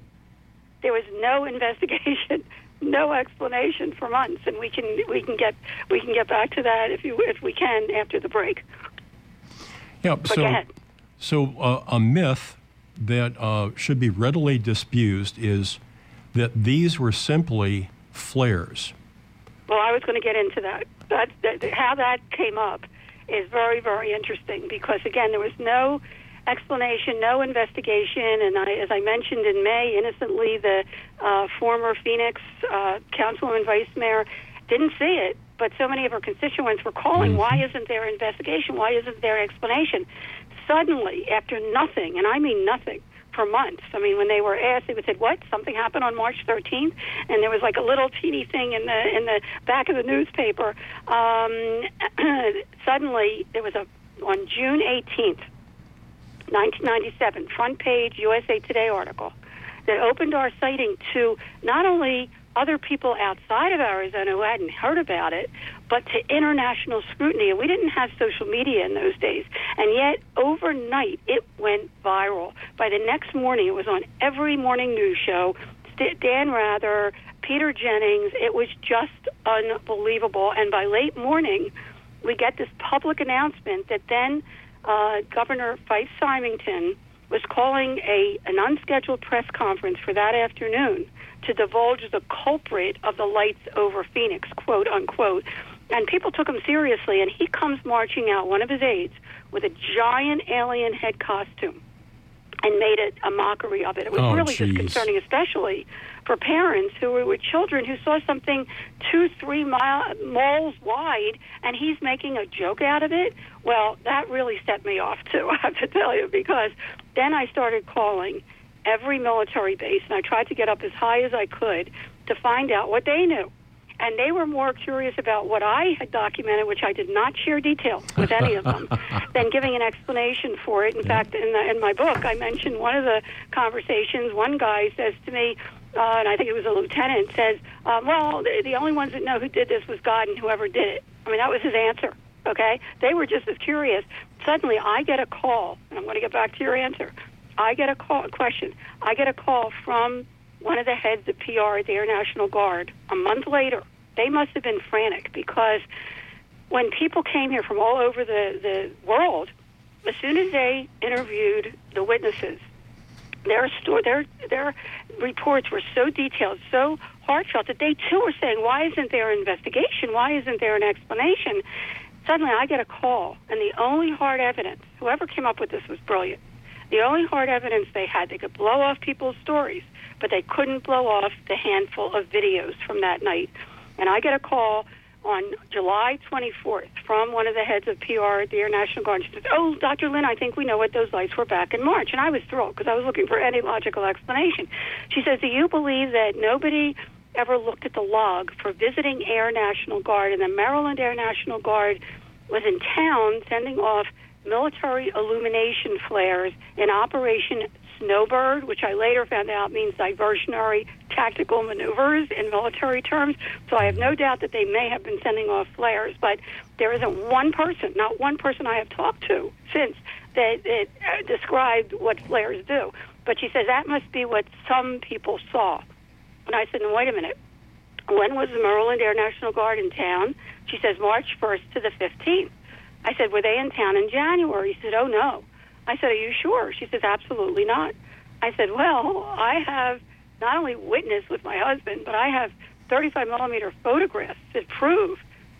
there was no investigation, no explanation for months. And we can we can get we can get back to that if you if we can after the break. Yeah. But so, so uh, a myth that uh, should be readily disabused is that these were simply flares. Well, I was going to get into that. That, that. How that came up is very, very interesting because, again, there was no explanation, no investigation, and I, as I mentioned in May, innocently, the uh, former Phoenix uh, councilwoman, vice mayor, didn't see it, but so many of her constituents were calling, why isn't there investigation? Why isn't there explanation? Suddenly, after nothing, and I mean nothing, for months. I mean, when they were asked, they would say, "What? Something happened on March 13th?" And there was like a little teeny thing in the in the back of the newspaper. Um, suddenly, there was a on June 18th, 1997, front page USA Today article that opened our sighting to not only other people outside of Arizona who hadn't heard about it, but to international scrutiny. And we didn't have social media in those days. And yet, overnight, it went viral. By the next morning, it was on every morning news show. Dan Rather, Peter Jennings, it was just unbelievable. And by late morning, we get this public announcement that then uh, Governor Fife Symington was calling a an unscheduled press conference for that afternoon to divulge the culprit of the lights over Phoenix, quote unquote. And people took him seriously, and he comes marching out, one of his aides, with a giant alien head costume and made it a mockery of it. It was Oh, really geez. disconcerting, especially for parents who were with children who saw something two, three mile, miles wide, and he's making a joke out of it. Well, that really set me off too. I have to tell you because then I started calling every military base, and I tried to get up as high as I could to find out what they knew. And they were more curious about what I had documented, which I did not share details with any of them, than giving an explanation for it. In fact, in, the, in my book, I mentioned one of the conversations. One guy says to me, uh, and I think it was a lieutenant, says, um, "Well, the, the only ones that know who did this was God and whoever did it." I mean, that was his answer. Okay, they were just as curious. Suddenly, I get a call, and I'm going to get back to your answer. I get a call, question. I get a call from one of the heads of PR at the Air National Guard a month later. They must have been frantic because when people came here from all over the, the world, as soon as they interviewed the witnesses, their sto- their their reports were so detailed, so heartfelt that they too were saying, "Why isn't there an investigation? Why isn't there an explanation?" Suddenly, I get a call, and the only hard evidence, whoever came up with this was brilliant. The only hard evidence they had, they could blow off people's stories, but they couldn't blow off the handful of videos from that night. And I get a call on July 24th from one of the heads of PR at the Air National Guard. She says, "Oh, Dr. Lynne, I think we know what those lights were back in March." And I was thrilled because I was looking for any logical explanation. She says, "Do you believe that nobody ever looked at the log for visiting Air National Guard and the Maryland Air National Guard was in town sending off military illumination flares in Operation Snowbird, which I later found out means diversionary tactical maneuvers in military terms. So I have no doubt that they may have been sending off flares, but there isn't one person, not one person I have talked to since that, that uh, described what flares do. But she says that must be what some people saw. And I said, wait a minute. When was the Maryland Air National Guard in town? She says March 1st to the 15th. I said, were they in town in January? She said, oh, no. I said, are you sure? She says, absolutely not. I said, well, I have not only witnessed with my husband, but I have 35 millimeter photographs that prove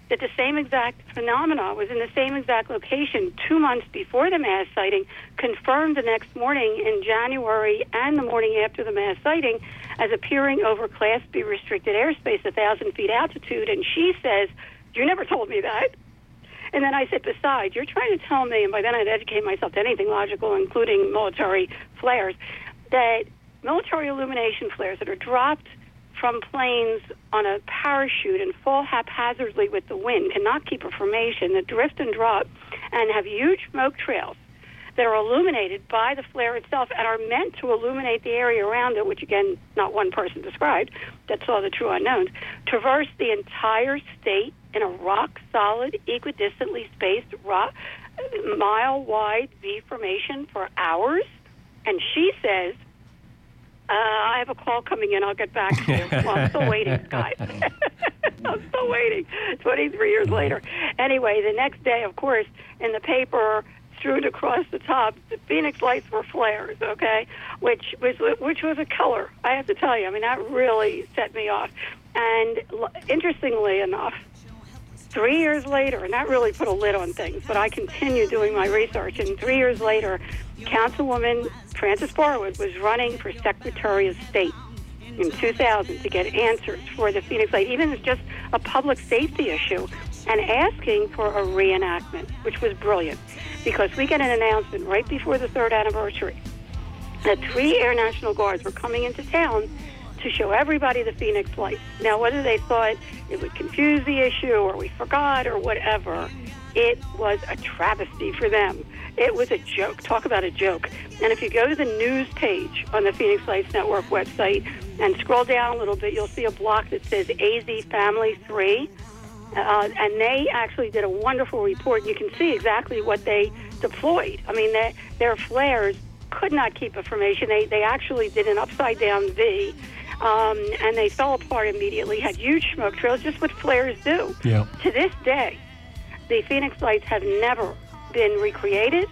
that the same exact phenomena was in the same exact location two months before the mass sighting, confirmed the next morning in January and the morning after the mass sighting as appearing over Class B restricted airspace, 1,000 feet altitude. And she says, You never told me that. And then I said, Besides, you're trying to tell me, and by then I'd educate myself to anything logical, including military flares, that military illumination flares that are dropped from planes on a parachute and fall haphazardly with the wind cannot keep a formation that drift and drop and have huge smoke trails that are illuminated by the flare itself and are meant to illuminate the area around it, which again, not one person described that saw the true unknowns, traverse the entire state in a rock solid, equidistantly spaced, rock, mile wide V formation for hours. And she says, uh, I have a call coming in. I'll get back to you. Well, I'm still waiting, guys. I'm still waiting. 23 years later. Anyway, the next day, of course, in the paper, strewn across the top, the Phoenix lights were flares. Okay, which was which was a color. I have to tell you. I mean, that really set me off. And interestingly enough, three years later, and that really put a lid on things, but I continued doing my research, and three years later, Councilwoman Frances Barwood was running for Secretary of State in 2000 to get answers for the Phoenix Light, even just a public safety issue, and asking for a reenactment, which was brilliant, because we get an announcement right before the third anniversary that three Air National Guards were coming into town to show everybody the Phoenix Lights. Now, whether they thought it would confuse the issue or we forgot or whatever, it was a travesty for them. It was a joke. Talk about a joke. And if you go to the news page on the Phoenix Lights Network website and scroll down a little bit, you'll see a block that says AZ Family 3. Uh, and they actually did a wonderful report. You can see exactly what they deployed. I mean, they, their flares could not keep a formation. They, they actually did an upside down V. Um, and they fell apart immediately, had huge smoke trails, just what flares do. Yeah. To this day, the Phoenix lights have never been recreated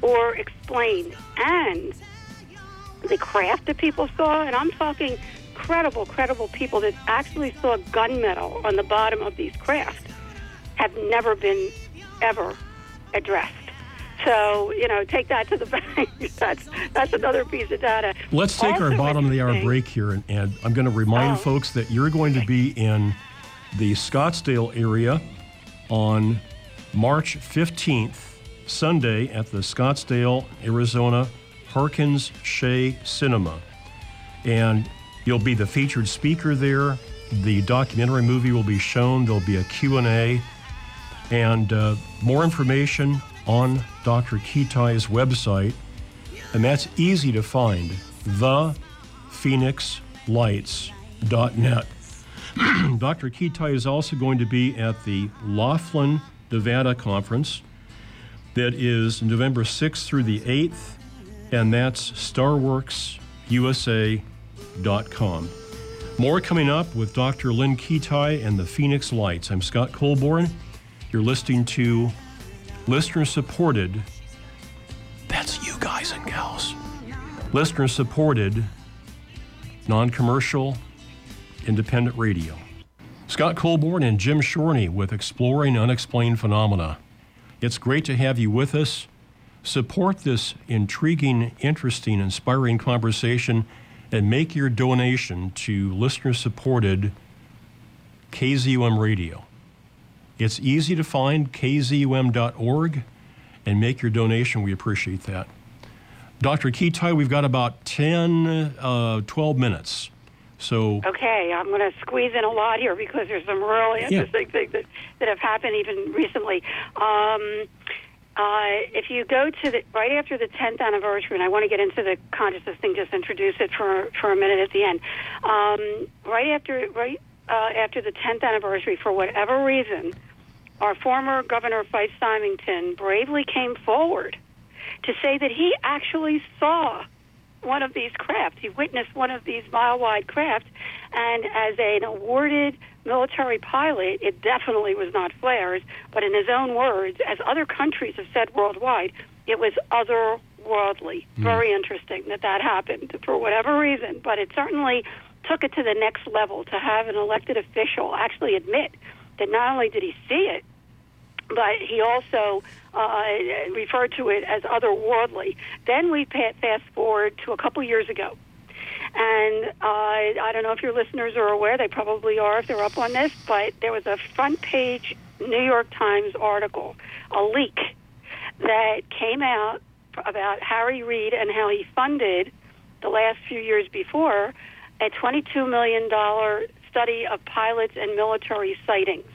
or explained. And the craft that people saw, and I'm talking credible, credible people that actually saw gunmetal on the bottom of these craft, have never been ever addressed. So you know, take that to the bank. that's that's another piece of data. Let's take Also our bottom of the hour break here, and, and I'm going to remind Oh. folks that you're going to be in the Scottsdale area on March 15th, Sunday, at the Scottsdale, Arizona Harkins Shea Cinema. And you'll be the featured speaker there. The documentary movie will be shown. There'll be a Q&A. And uh, more information on Dr. Kitei's website and that's easy to find thephoenixlights.net. Dr. Kitai is also going to be at the Laughlin, Nevada conference that is November 6th through the 8th, and that's starworksusa.com. More coming up with Dr. Lynne Kitei and the Phoenix Lights. I'm Scott Colborn. You're listening to listener supported that's you guys and gals. Listener supported, non commercial, independent radio. Scott Colborn and Jim Shorney with Exploring Unexplained Phenomena. It's great to have you with us. Support this intriguing, interesting, inspiring conversation and make your donation to listener supported KZUM Radio. It's easy to find kzum.org and make your donation. We appreciate that. Dr. Kitei, we've got about 10, uh, 12 minutes. So, Okay, I'm going to squeeze in a lot here because there's some really interesting things that, that have happened even recently. Um, uh, if you go to the right after the 10th anniversary, and I want to get into the consciousness thing, just introduce it for for a minute at the end. Um, right after right uh, after the 10th anniversary, for whatever reason, our former governor Fife Symington bravely came forward to say that he actually saw one of these crafts. He witnessed one of these mile wide crafts, and as an awarded military pilot, it definitely was not flares, but in his own words, as other countries have said worldwide, it was otherworldly. Very interesting that that happened for whatever reason, but it certainly took it to the next level to have an elected official actually admit that not only did he see it, but he also uh, referred to it as otherworldly. Then we fast forward to a couple years ago. And uh, I don't know if your listeners are aware, they probably are if they're up on this, but there was a front page New York Times article, a leak, that came out about Harry Reid and how he funded the last few years before a $22 million study of pilots and military sightings.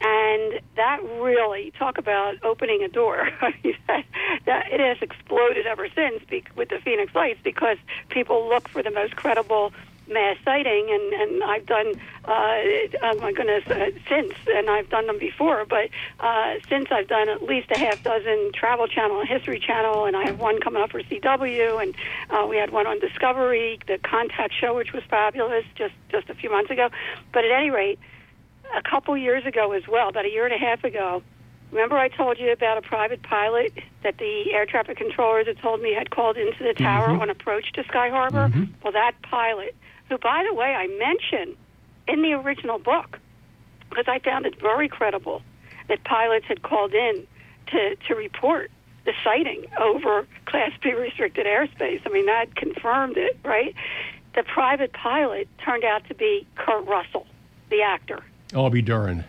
And that really talk about opening a door. I mean, that, that it has exploded ever since be, with the Phoenix Lights because people look for the most credible mass sighting, and and I've done uh, oh my goodness uh, since, and I've done them before, but uh, since I've done at least a half dozen Travel Channel and History Channel, and I have one coming up for CW, and uh, we had one on Discovery, the Contact Show, which was fabulous just just a few months ago. But at any rate a couple years ago as well, about a year and a half ago. Remember, I told you about a private pilot that the air traffic controllers had told me had called into the tower on approach to Sky Harbor? Well, that pilot, who, by the way, I mention in the original book, because I found it very credible that pilots had called in to, to report the sighting over Class B restricted airspace. I mean, that confirmed it, right? The private pilot turned out to be Kurt Russell, the actor. I'll be darned.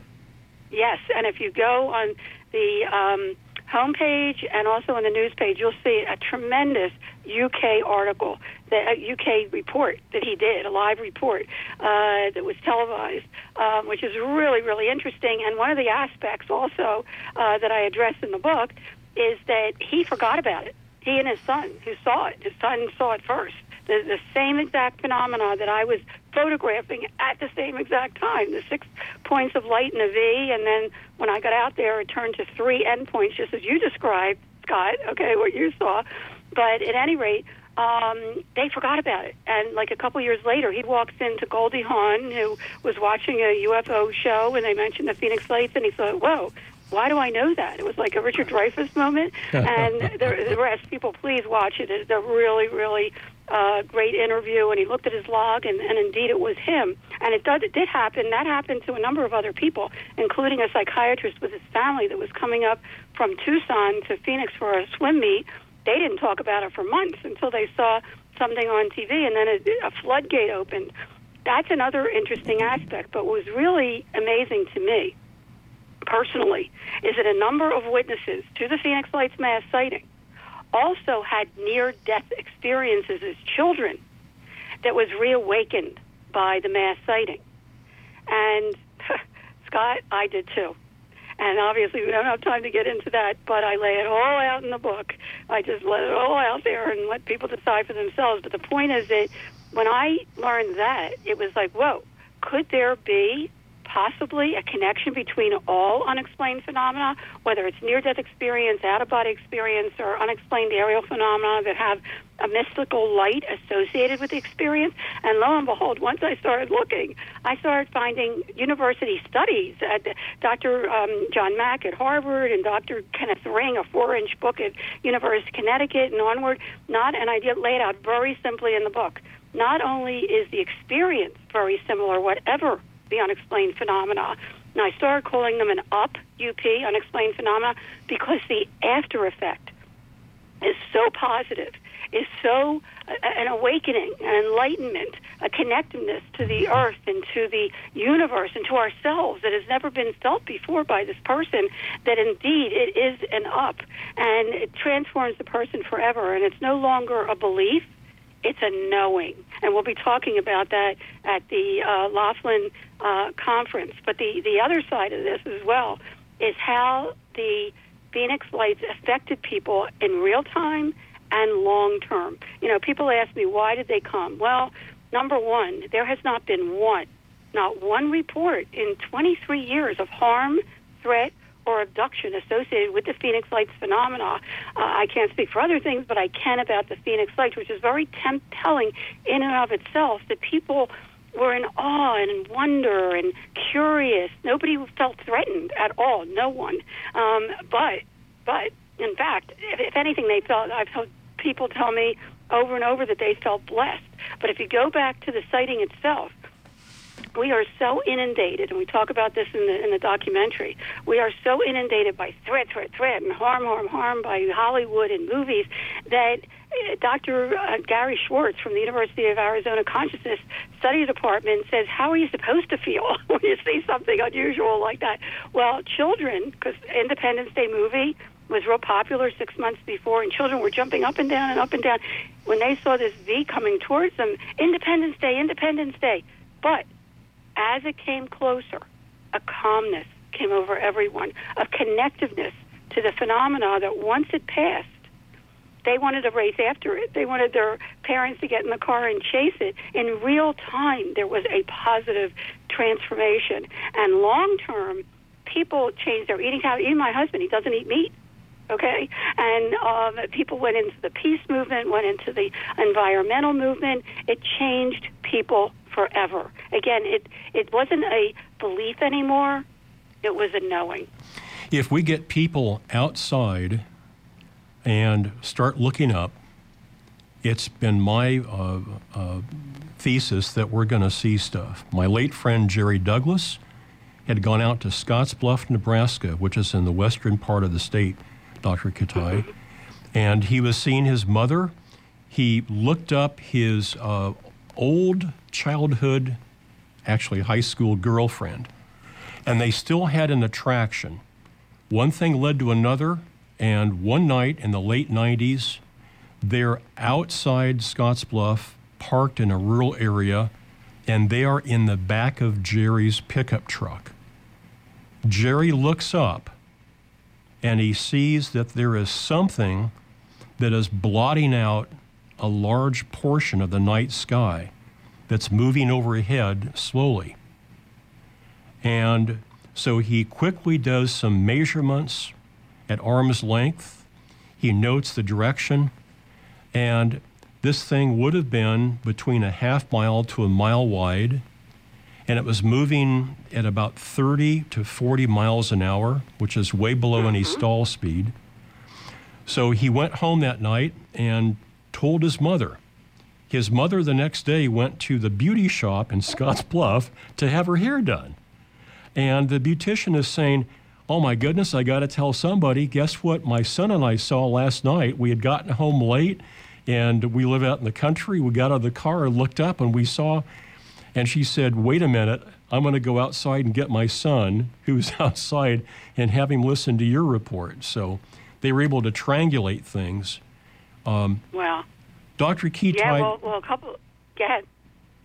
Yes, and if you go on the um, homepage and also on the news page, you'll see a tremendous UK article, the UK report that he did, a live report uh, that was televised, um, which is really, really interesting. And one of the aspects also uh, that I address in the book is that he forgot about it. He and his son, who saw it, his son saw it first. The, the same exact phenomena that I was photographing at the same exact time, the six points of light in a V, and then when I got out there, it turned to three endpoints, just as you described, Scott, okay, what you saw. But at any rate, um, they forgot about it. And like a couple years later, he walks into Goldie Hawn, who was watching a UFO show, and they mentioned the Phoenix Lights, and he thought, whoa, why do I know that? It was like a Richard Dreyfuss moment. And the, the rest, people, please watch it. It's a really, really uh, great interview. And he looked at his log, and, and indeed it was him. And it, does, it did happen. That happened to a number of other people, including a psychiatrist with his family that was coming up from Tucson to Phoenix for a swim meet. They didn't talk about it for months until they saw something on TV, and then a, a floodgate opened. That's another interesting aspect. But what was really amazing to me personally is that a number of witnesses to the Phoenix Lights mass sighting also had near death experiences as children that was reawakened by the mass sighting. And Scott, I did too. And obviously, we don't have time to get into that, but I lay it all out in the book. I just let it all out there and let people decide for themselves. But the point is that when I learned that, it was like, whoa, could there be possibly a connection between all unexplained phenomena, whether it's near death experience, out of body experience, or unexplained aerial phenomena that have a mystical light associated with the experience. And lo and behold, once I started looking, I started finding university studies. At Dr. Um, John Mack at Harvard and Dr. Kenneth Ring, a four inch book at University of Connecticut and onward. Not, an idea laid out very simply in the book. Not only is the experience very similar, whatever the unexplained phenomena. And I started calling them an UP, UP, unexplained phenomena, because the after effect is so positive, is so uh, an awakening, an enlightenment, a connectedness to the earth and to the universe and to ourselves that has never been felt before by this person, that indeed it is an up and it transforms the person forever. And it's no longer a belief, it's a knowing. And we'll be talking about that at the uh, Laughlin uh, conference. But the, the other side of this as well is how the Phoenix Lights affected people in real time and long term. You know, people ask me, why did they come? Well, number one, there has not been one, not one report in 23 years of harm, threat, or abduction associated with the Phoenix Lights phenomena. Uh, I can't speak for other things, but I can about the Phoenix Lights, which is very telling in and of itself that people were in awe and wonder and curious. Nobody felt threatened at all. No one. Um, but, but in fact, if, if anything, they felt. I've heard people tell me over and over that they felt blessed. But if you go back to the sighting itself, we are so inundated, and we talk about this in the in the documentary. We are so inundated by threat, threat, threat, and harm, harm, harm by Hollywood and movies that uh, Dr. Uh, Gary Schwartz from the University of Arizona Consciousness Study Department says, "How are you supposed to feel when you see something unusual like that?" Well, children, because Independence Day movie was real popular six months before, and children were jumping up and down and up and down when they saw this V coming towards them. Independence Day, Independence Day, but as it came closer, a calmness came over everyone, a connectiveness to the phenomena that once it passed, they wanted to race after it. They wanted their parents to get in the car and chase it. In real time, there was a positive transformation. And long term, people changed their eating habits. Even my husband, he doesn't eat meat okay? And um, people went into the peace movement, went into the environmental movement. It changed people forever. Again, it, it wasn't a belief anymore, it was a knowing. If we get people outside and start looking up, it's been my uh, uh, thesis that we're going to see stuff. My late friend Jerry Douglas had gone out to Scottsbluff, Nebraska, which is in the western part of the state, Dr. Kitei, mm-hmm. and he was seeing his mother. He looked up his uh, old childhood, actually high school girlfriend, and they still had an attraction. One thing led to another, and one night in the late 90s, they're outside Scottsbluff, parked in a rural area, and they are in the back of Jerry's pickup truck. Jerry looks up and he sees that there is something that is blotting out a large portion of the night sky that's moving overhead slowly. And so he quickly does some measurements at arm's length. He notes the direction, and this thing would have been between a half mile to a mile wide. and it was moving at about 30 to 40 miles an hour, which is way below any mm-hmm. stall speed. So he went home that night and told his mother. His mother the next day went to the beauty shop in Scotts Bluff to have her hair done. And the beautician is saying, Oh my goodness, I got to tell somebody. Guess what? My son and I saw last night. We had gotten home late and we live out in the country. We got out of the car looked up and we saw, and she said, Wait a minute, I'm going to go outside and get my son who's outside and have him listen to your report. So they were able to triangulate things. Well, Dr. Key yeah. Well, well, a couple. Go ahead.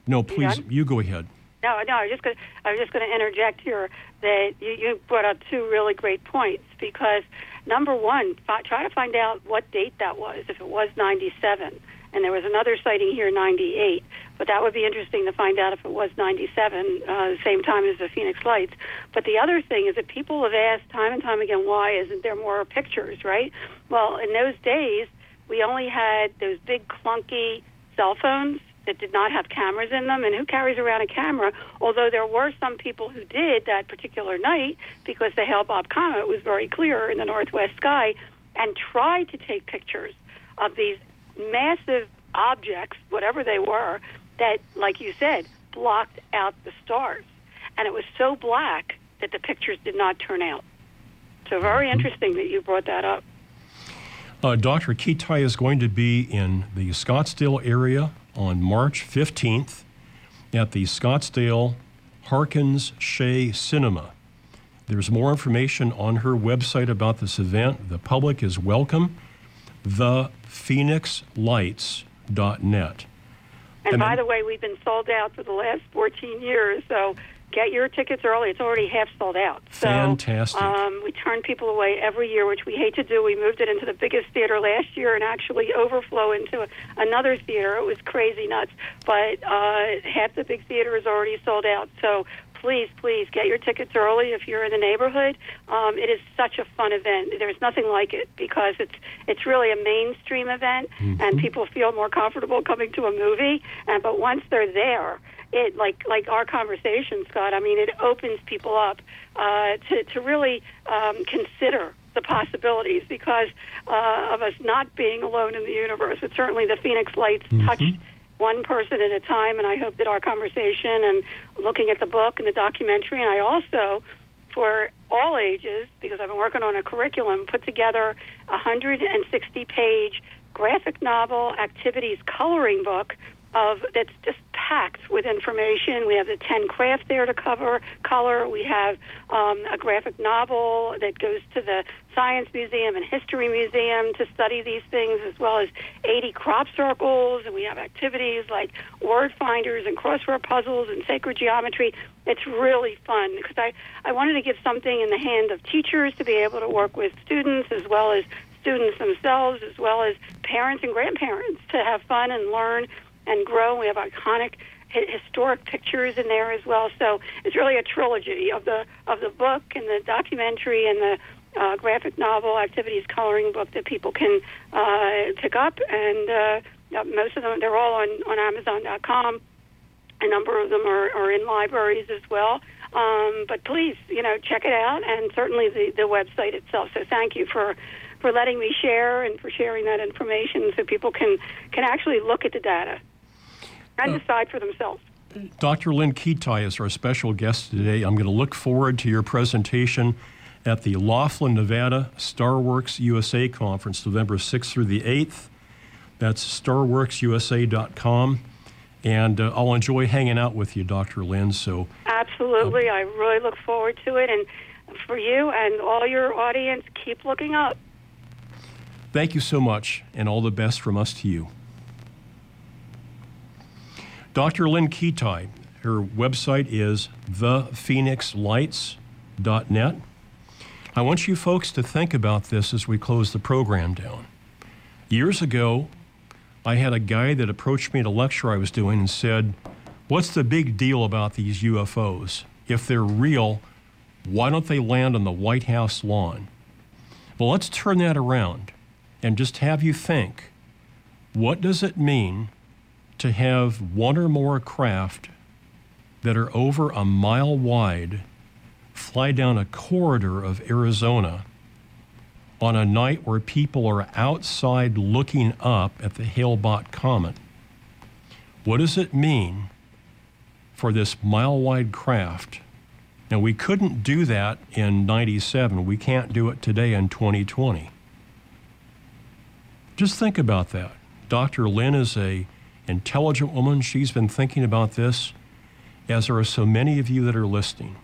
no, please, done? you go ahead. No, no. I was just going. I was just going to interject here that you, you brought up two really great points because number one, fi- try to find out what date that was. If it was '97, and there was another sighting here '98, but that would be interesting to find out if it was '97, uh, the same time as the Phoenix Lights. But the other thing is that people have asked time and time again, why isn't there more pictures? Right? Well, in those days, we only had those big clunky cell phones that did not have cameras in them, and who carries around a camera? Although there were some people who did that particular night because the Hale-Bopp comet was very clear in the northwest sky, and tried to take pictures of these massive objects, whatever they were, that, like you said, blocked out the stars, and it was so black that the pictures did not turn out. So very mm-hmm. interesting that you brought that up. Uh, Dr. Kitei is going to be in the Scottsdale area on March 15th at the Scottsdale Harkins Shea Cinema. There's more information on her website about this event. The public is welcome. ThePhoenixLights.net. And And by then- the way, we've been sold out for the last 14 years, so get your tickets early. It's already half sold out. So, Fantastic. Um, we turn people away every year, which we hate to do. We moved it into the biggest theater last year and actually overflow into a, another theater. It was crazy nuts, but uh, half the big theater is already sold out. So please, please get your tickets early if you're in the neighborhood. Um, it is such a fun event. There's nothing like it because it's it's really a mainstream event, and people feel more comfortable coming to a movie. And but once they're there, it like like our conversation, Scott. I mean, it opens people up uh, to to really um, consider the possibilities because uh, of us not being alone in the universe. But certainly, the Phoenix Lights touched one person at a time, and I hope that our conversation and looking at the book and the documentary, and I also, for all ages, because I've been working on a curriculum, put together a 160 page graphic novel activities coloring book of that's just packed with information. We have the 10 craft there to cover color. We have um, a graphic novel that goes to the Science Museum and History Museum to study these things, as well as 80 crop circles. And we have activities like word finders and crossword puzzles and sacred geometry. It's really fun because I, I wanted to give something in the hand of teachers to be able to work with students as well as students themselves, as well as parents and grandparents to have fun and learn and grow. We have iconic historic pictures in there as well. So it's really a trilogy of the of the book and the documentary and the uh, graphic novel activities coloring book that people can uh, pick up. And uh, most of them, they're all on on Amazon.com. A number of them are, are in libraries as well. Um, but please, you know, check it out, and certainly the, the website itself. So thank you for for letting me share and for sharing that information, so people can can actually look at the data and decide for themselves. Dr. Lynne Kitei is our special guest today. I'm going to look forward to your presentation at the Laughlin, Nevada Starworks USA Conference, November 6th through the 8th. That's starworksusa.com. And uh, I'll enjoy hanging out with you, Dr. Lynne. So Absolutely, I really look forward to it, and for you and all your audience, keep looking up. thank you so much, and all the best from us to you. Dr. Lynne Kitei, her website is thephoenixlights.net. I want you folks to think about this as we close the program down. Years ago, I had a guy that approached me at a lecture I was doing and said, What's the big deal about these UFOs? If they're real, why don't they land on the White House lawn? Well, let's turn that around and just have you think what does it mean to have one or more craft that are over a mile wide fly down a corridor of Arizona on a night where people are outside looking up at the Hale-Bopp Comet. What does it mean for this mile wide craft? Now, we couldn't do that in 97. We can't do it today in 2020. Just think about that. Dr. Lynne is a intelligent woman. She's been thinking about this, as there are so many of you that are listening.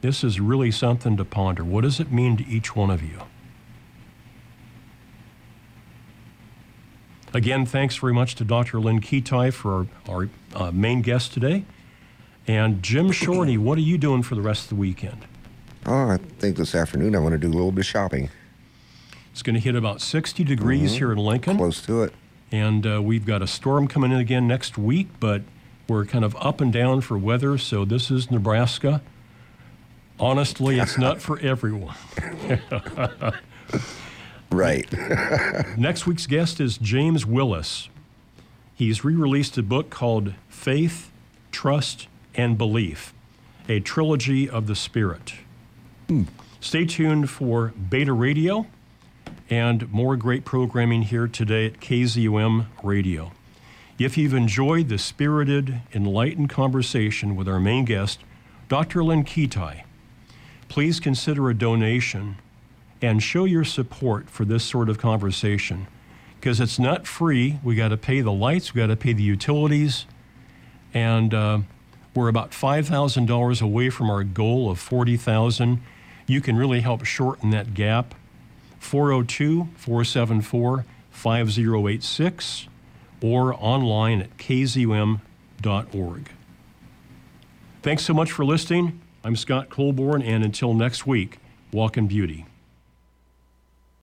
This is really something to ponder. What does it mean to each one of you? Again, thanks very much to Dr. Lynne Kitei for our, our uh, main guest today. And Jim Shorty, what are you doing for the rest of the weekend? Oh, I think this afternoon I want to do a little bit of shopping. It's going to hit about 60 degrees Mhm. here in Lincoln. Close to it. And uh, we've got a storm coming in again next week, but we're kind of up and down for weather. So this is Nebraska. Honestly, it's not for everyone. Right. Next week's guest is James Willis. He's re released a book called Faith, Trust, and Belief, a trilogy of the Spirit. Stay tuned for Beta Radio and more great programming here today at KZUM Radio. If you've enjoyed the spirited, enlightened conversation with our main guest, Dr. Lynne Kitei, please consider a donation and show your support for this sort of conversation because it's not free. We got to pay the lights, we got to pay the utilities, and uh, we're about $5,000 away from our goal of 40,000. You can really help shorten that gap. 402 474 5086 or online at kzum.org. Thanks so much for listening. I'm Scott Colborn, and until next week, walk in beauty.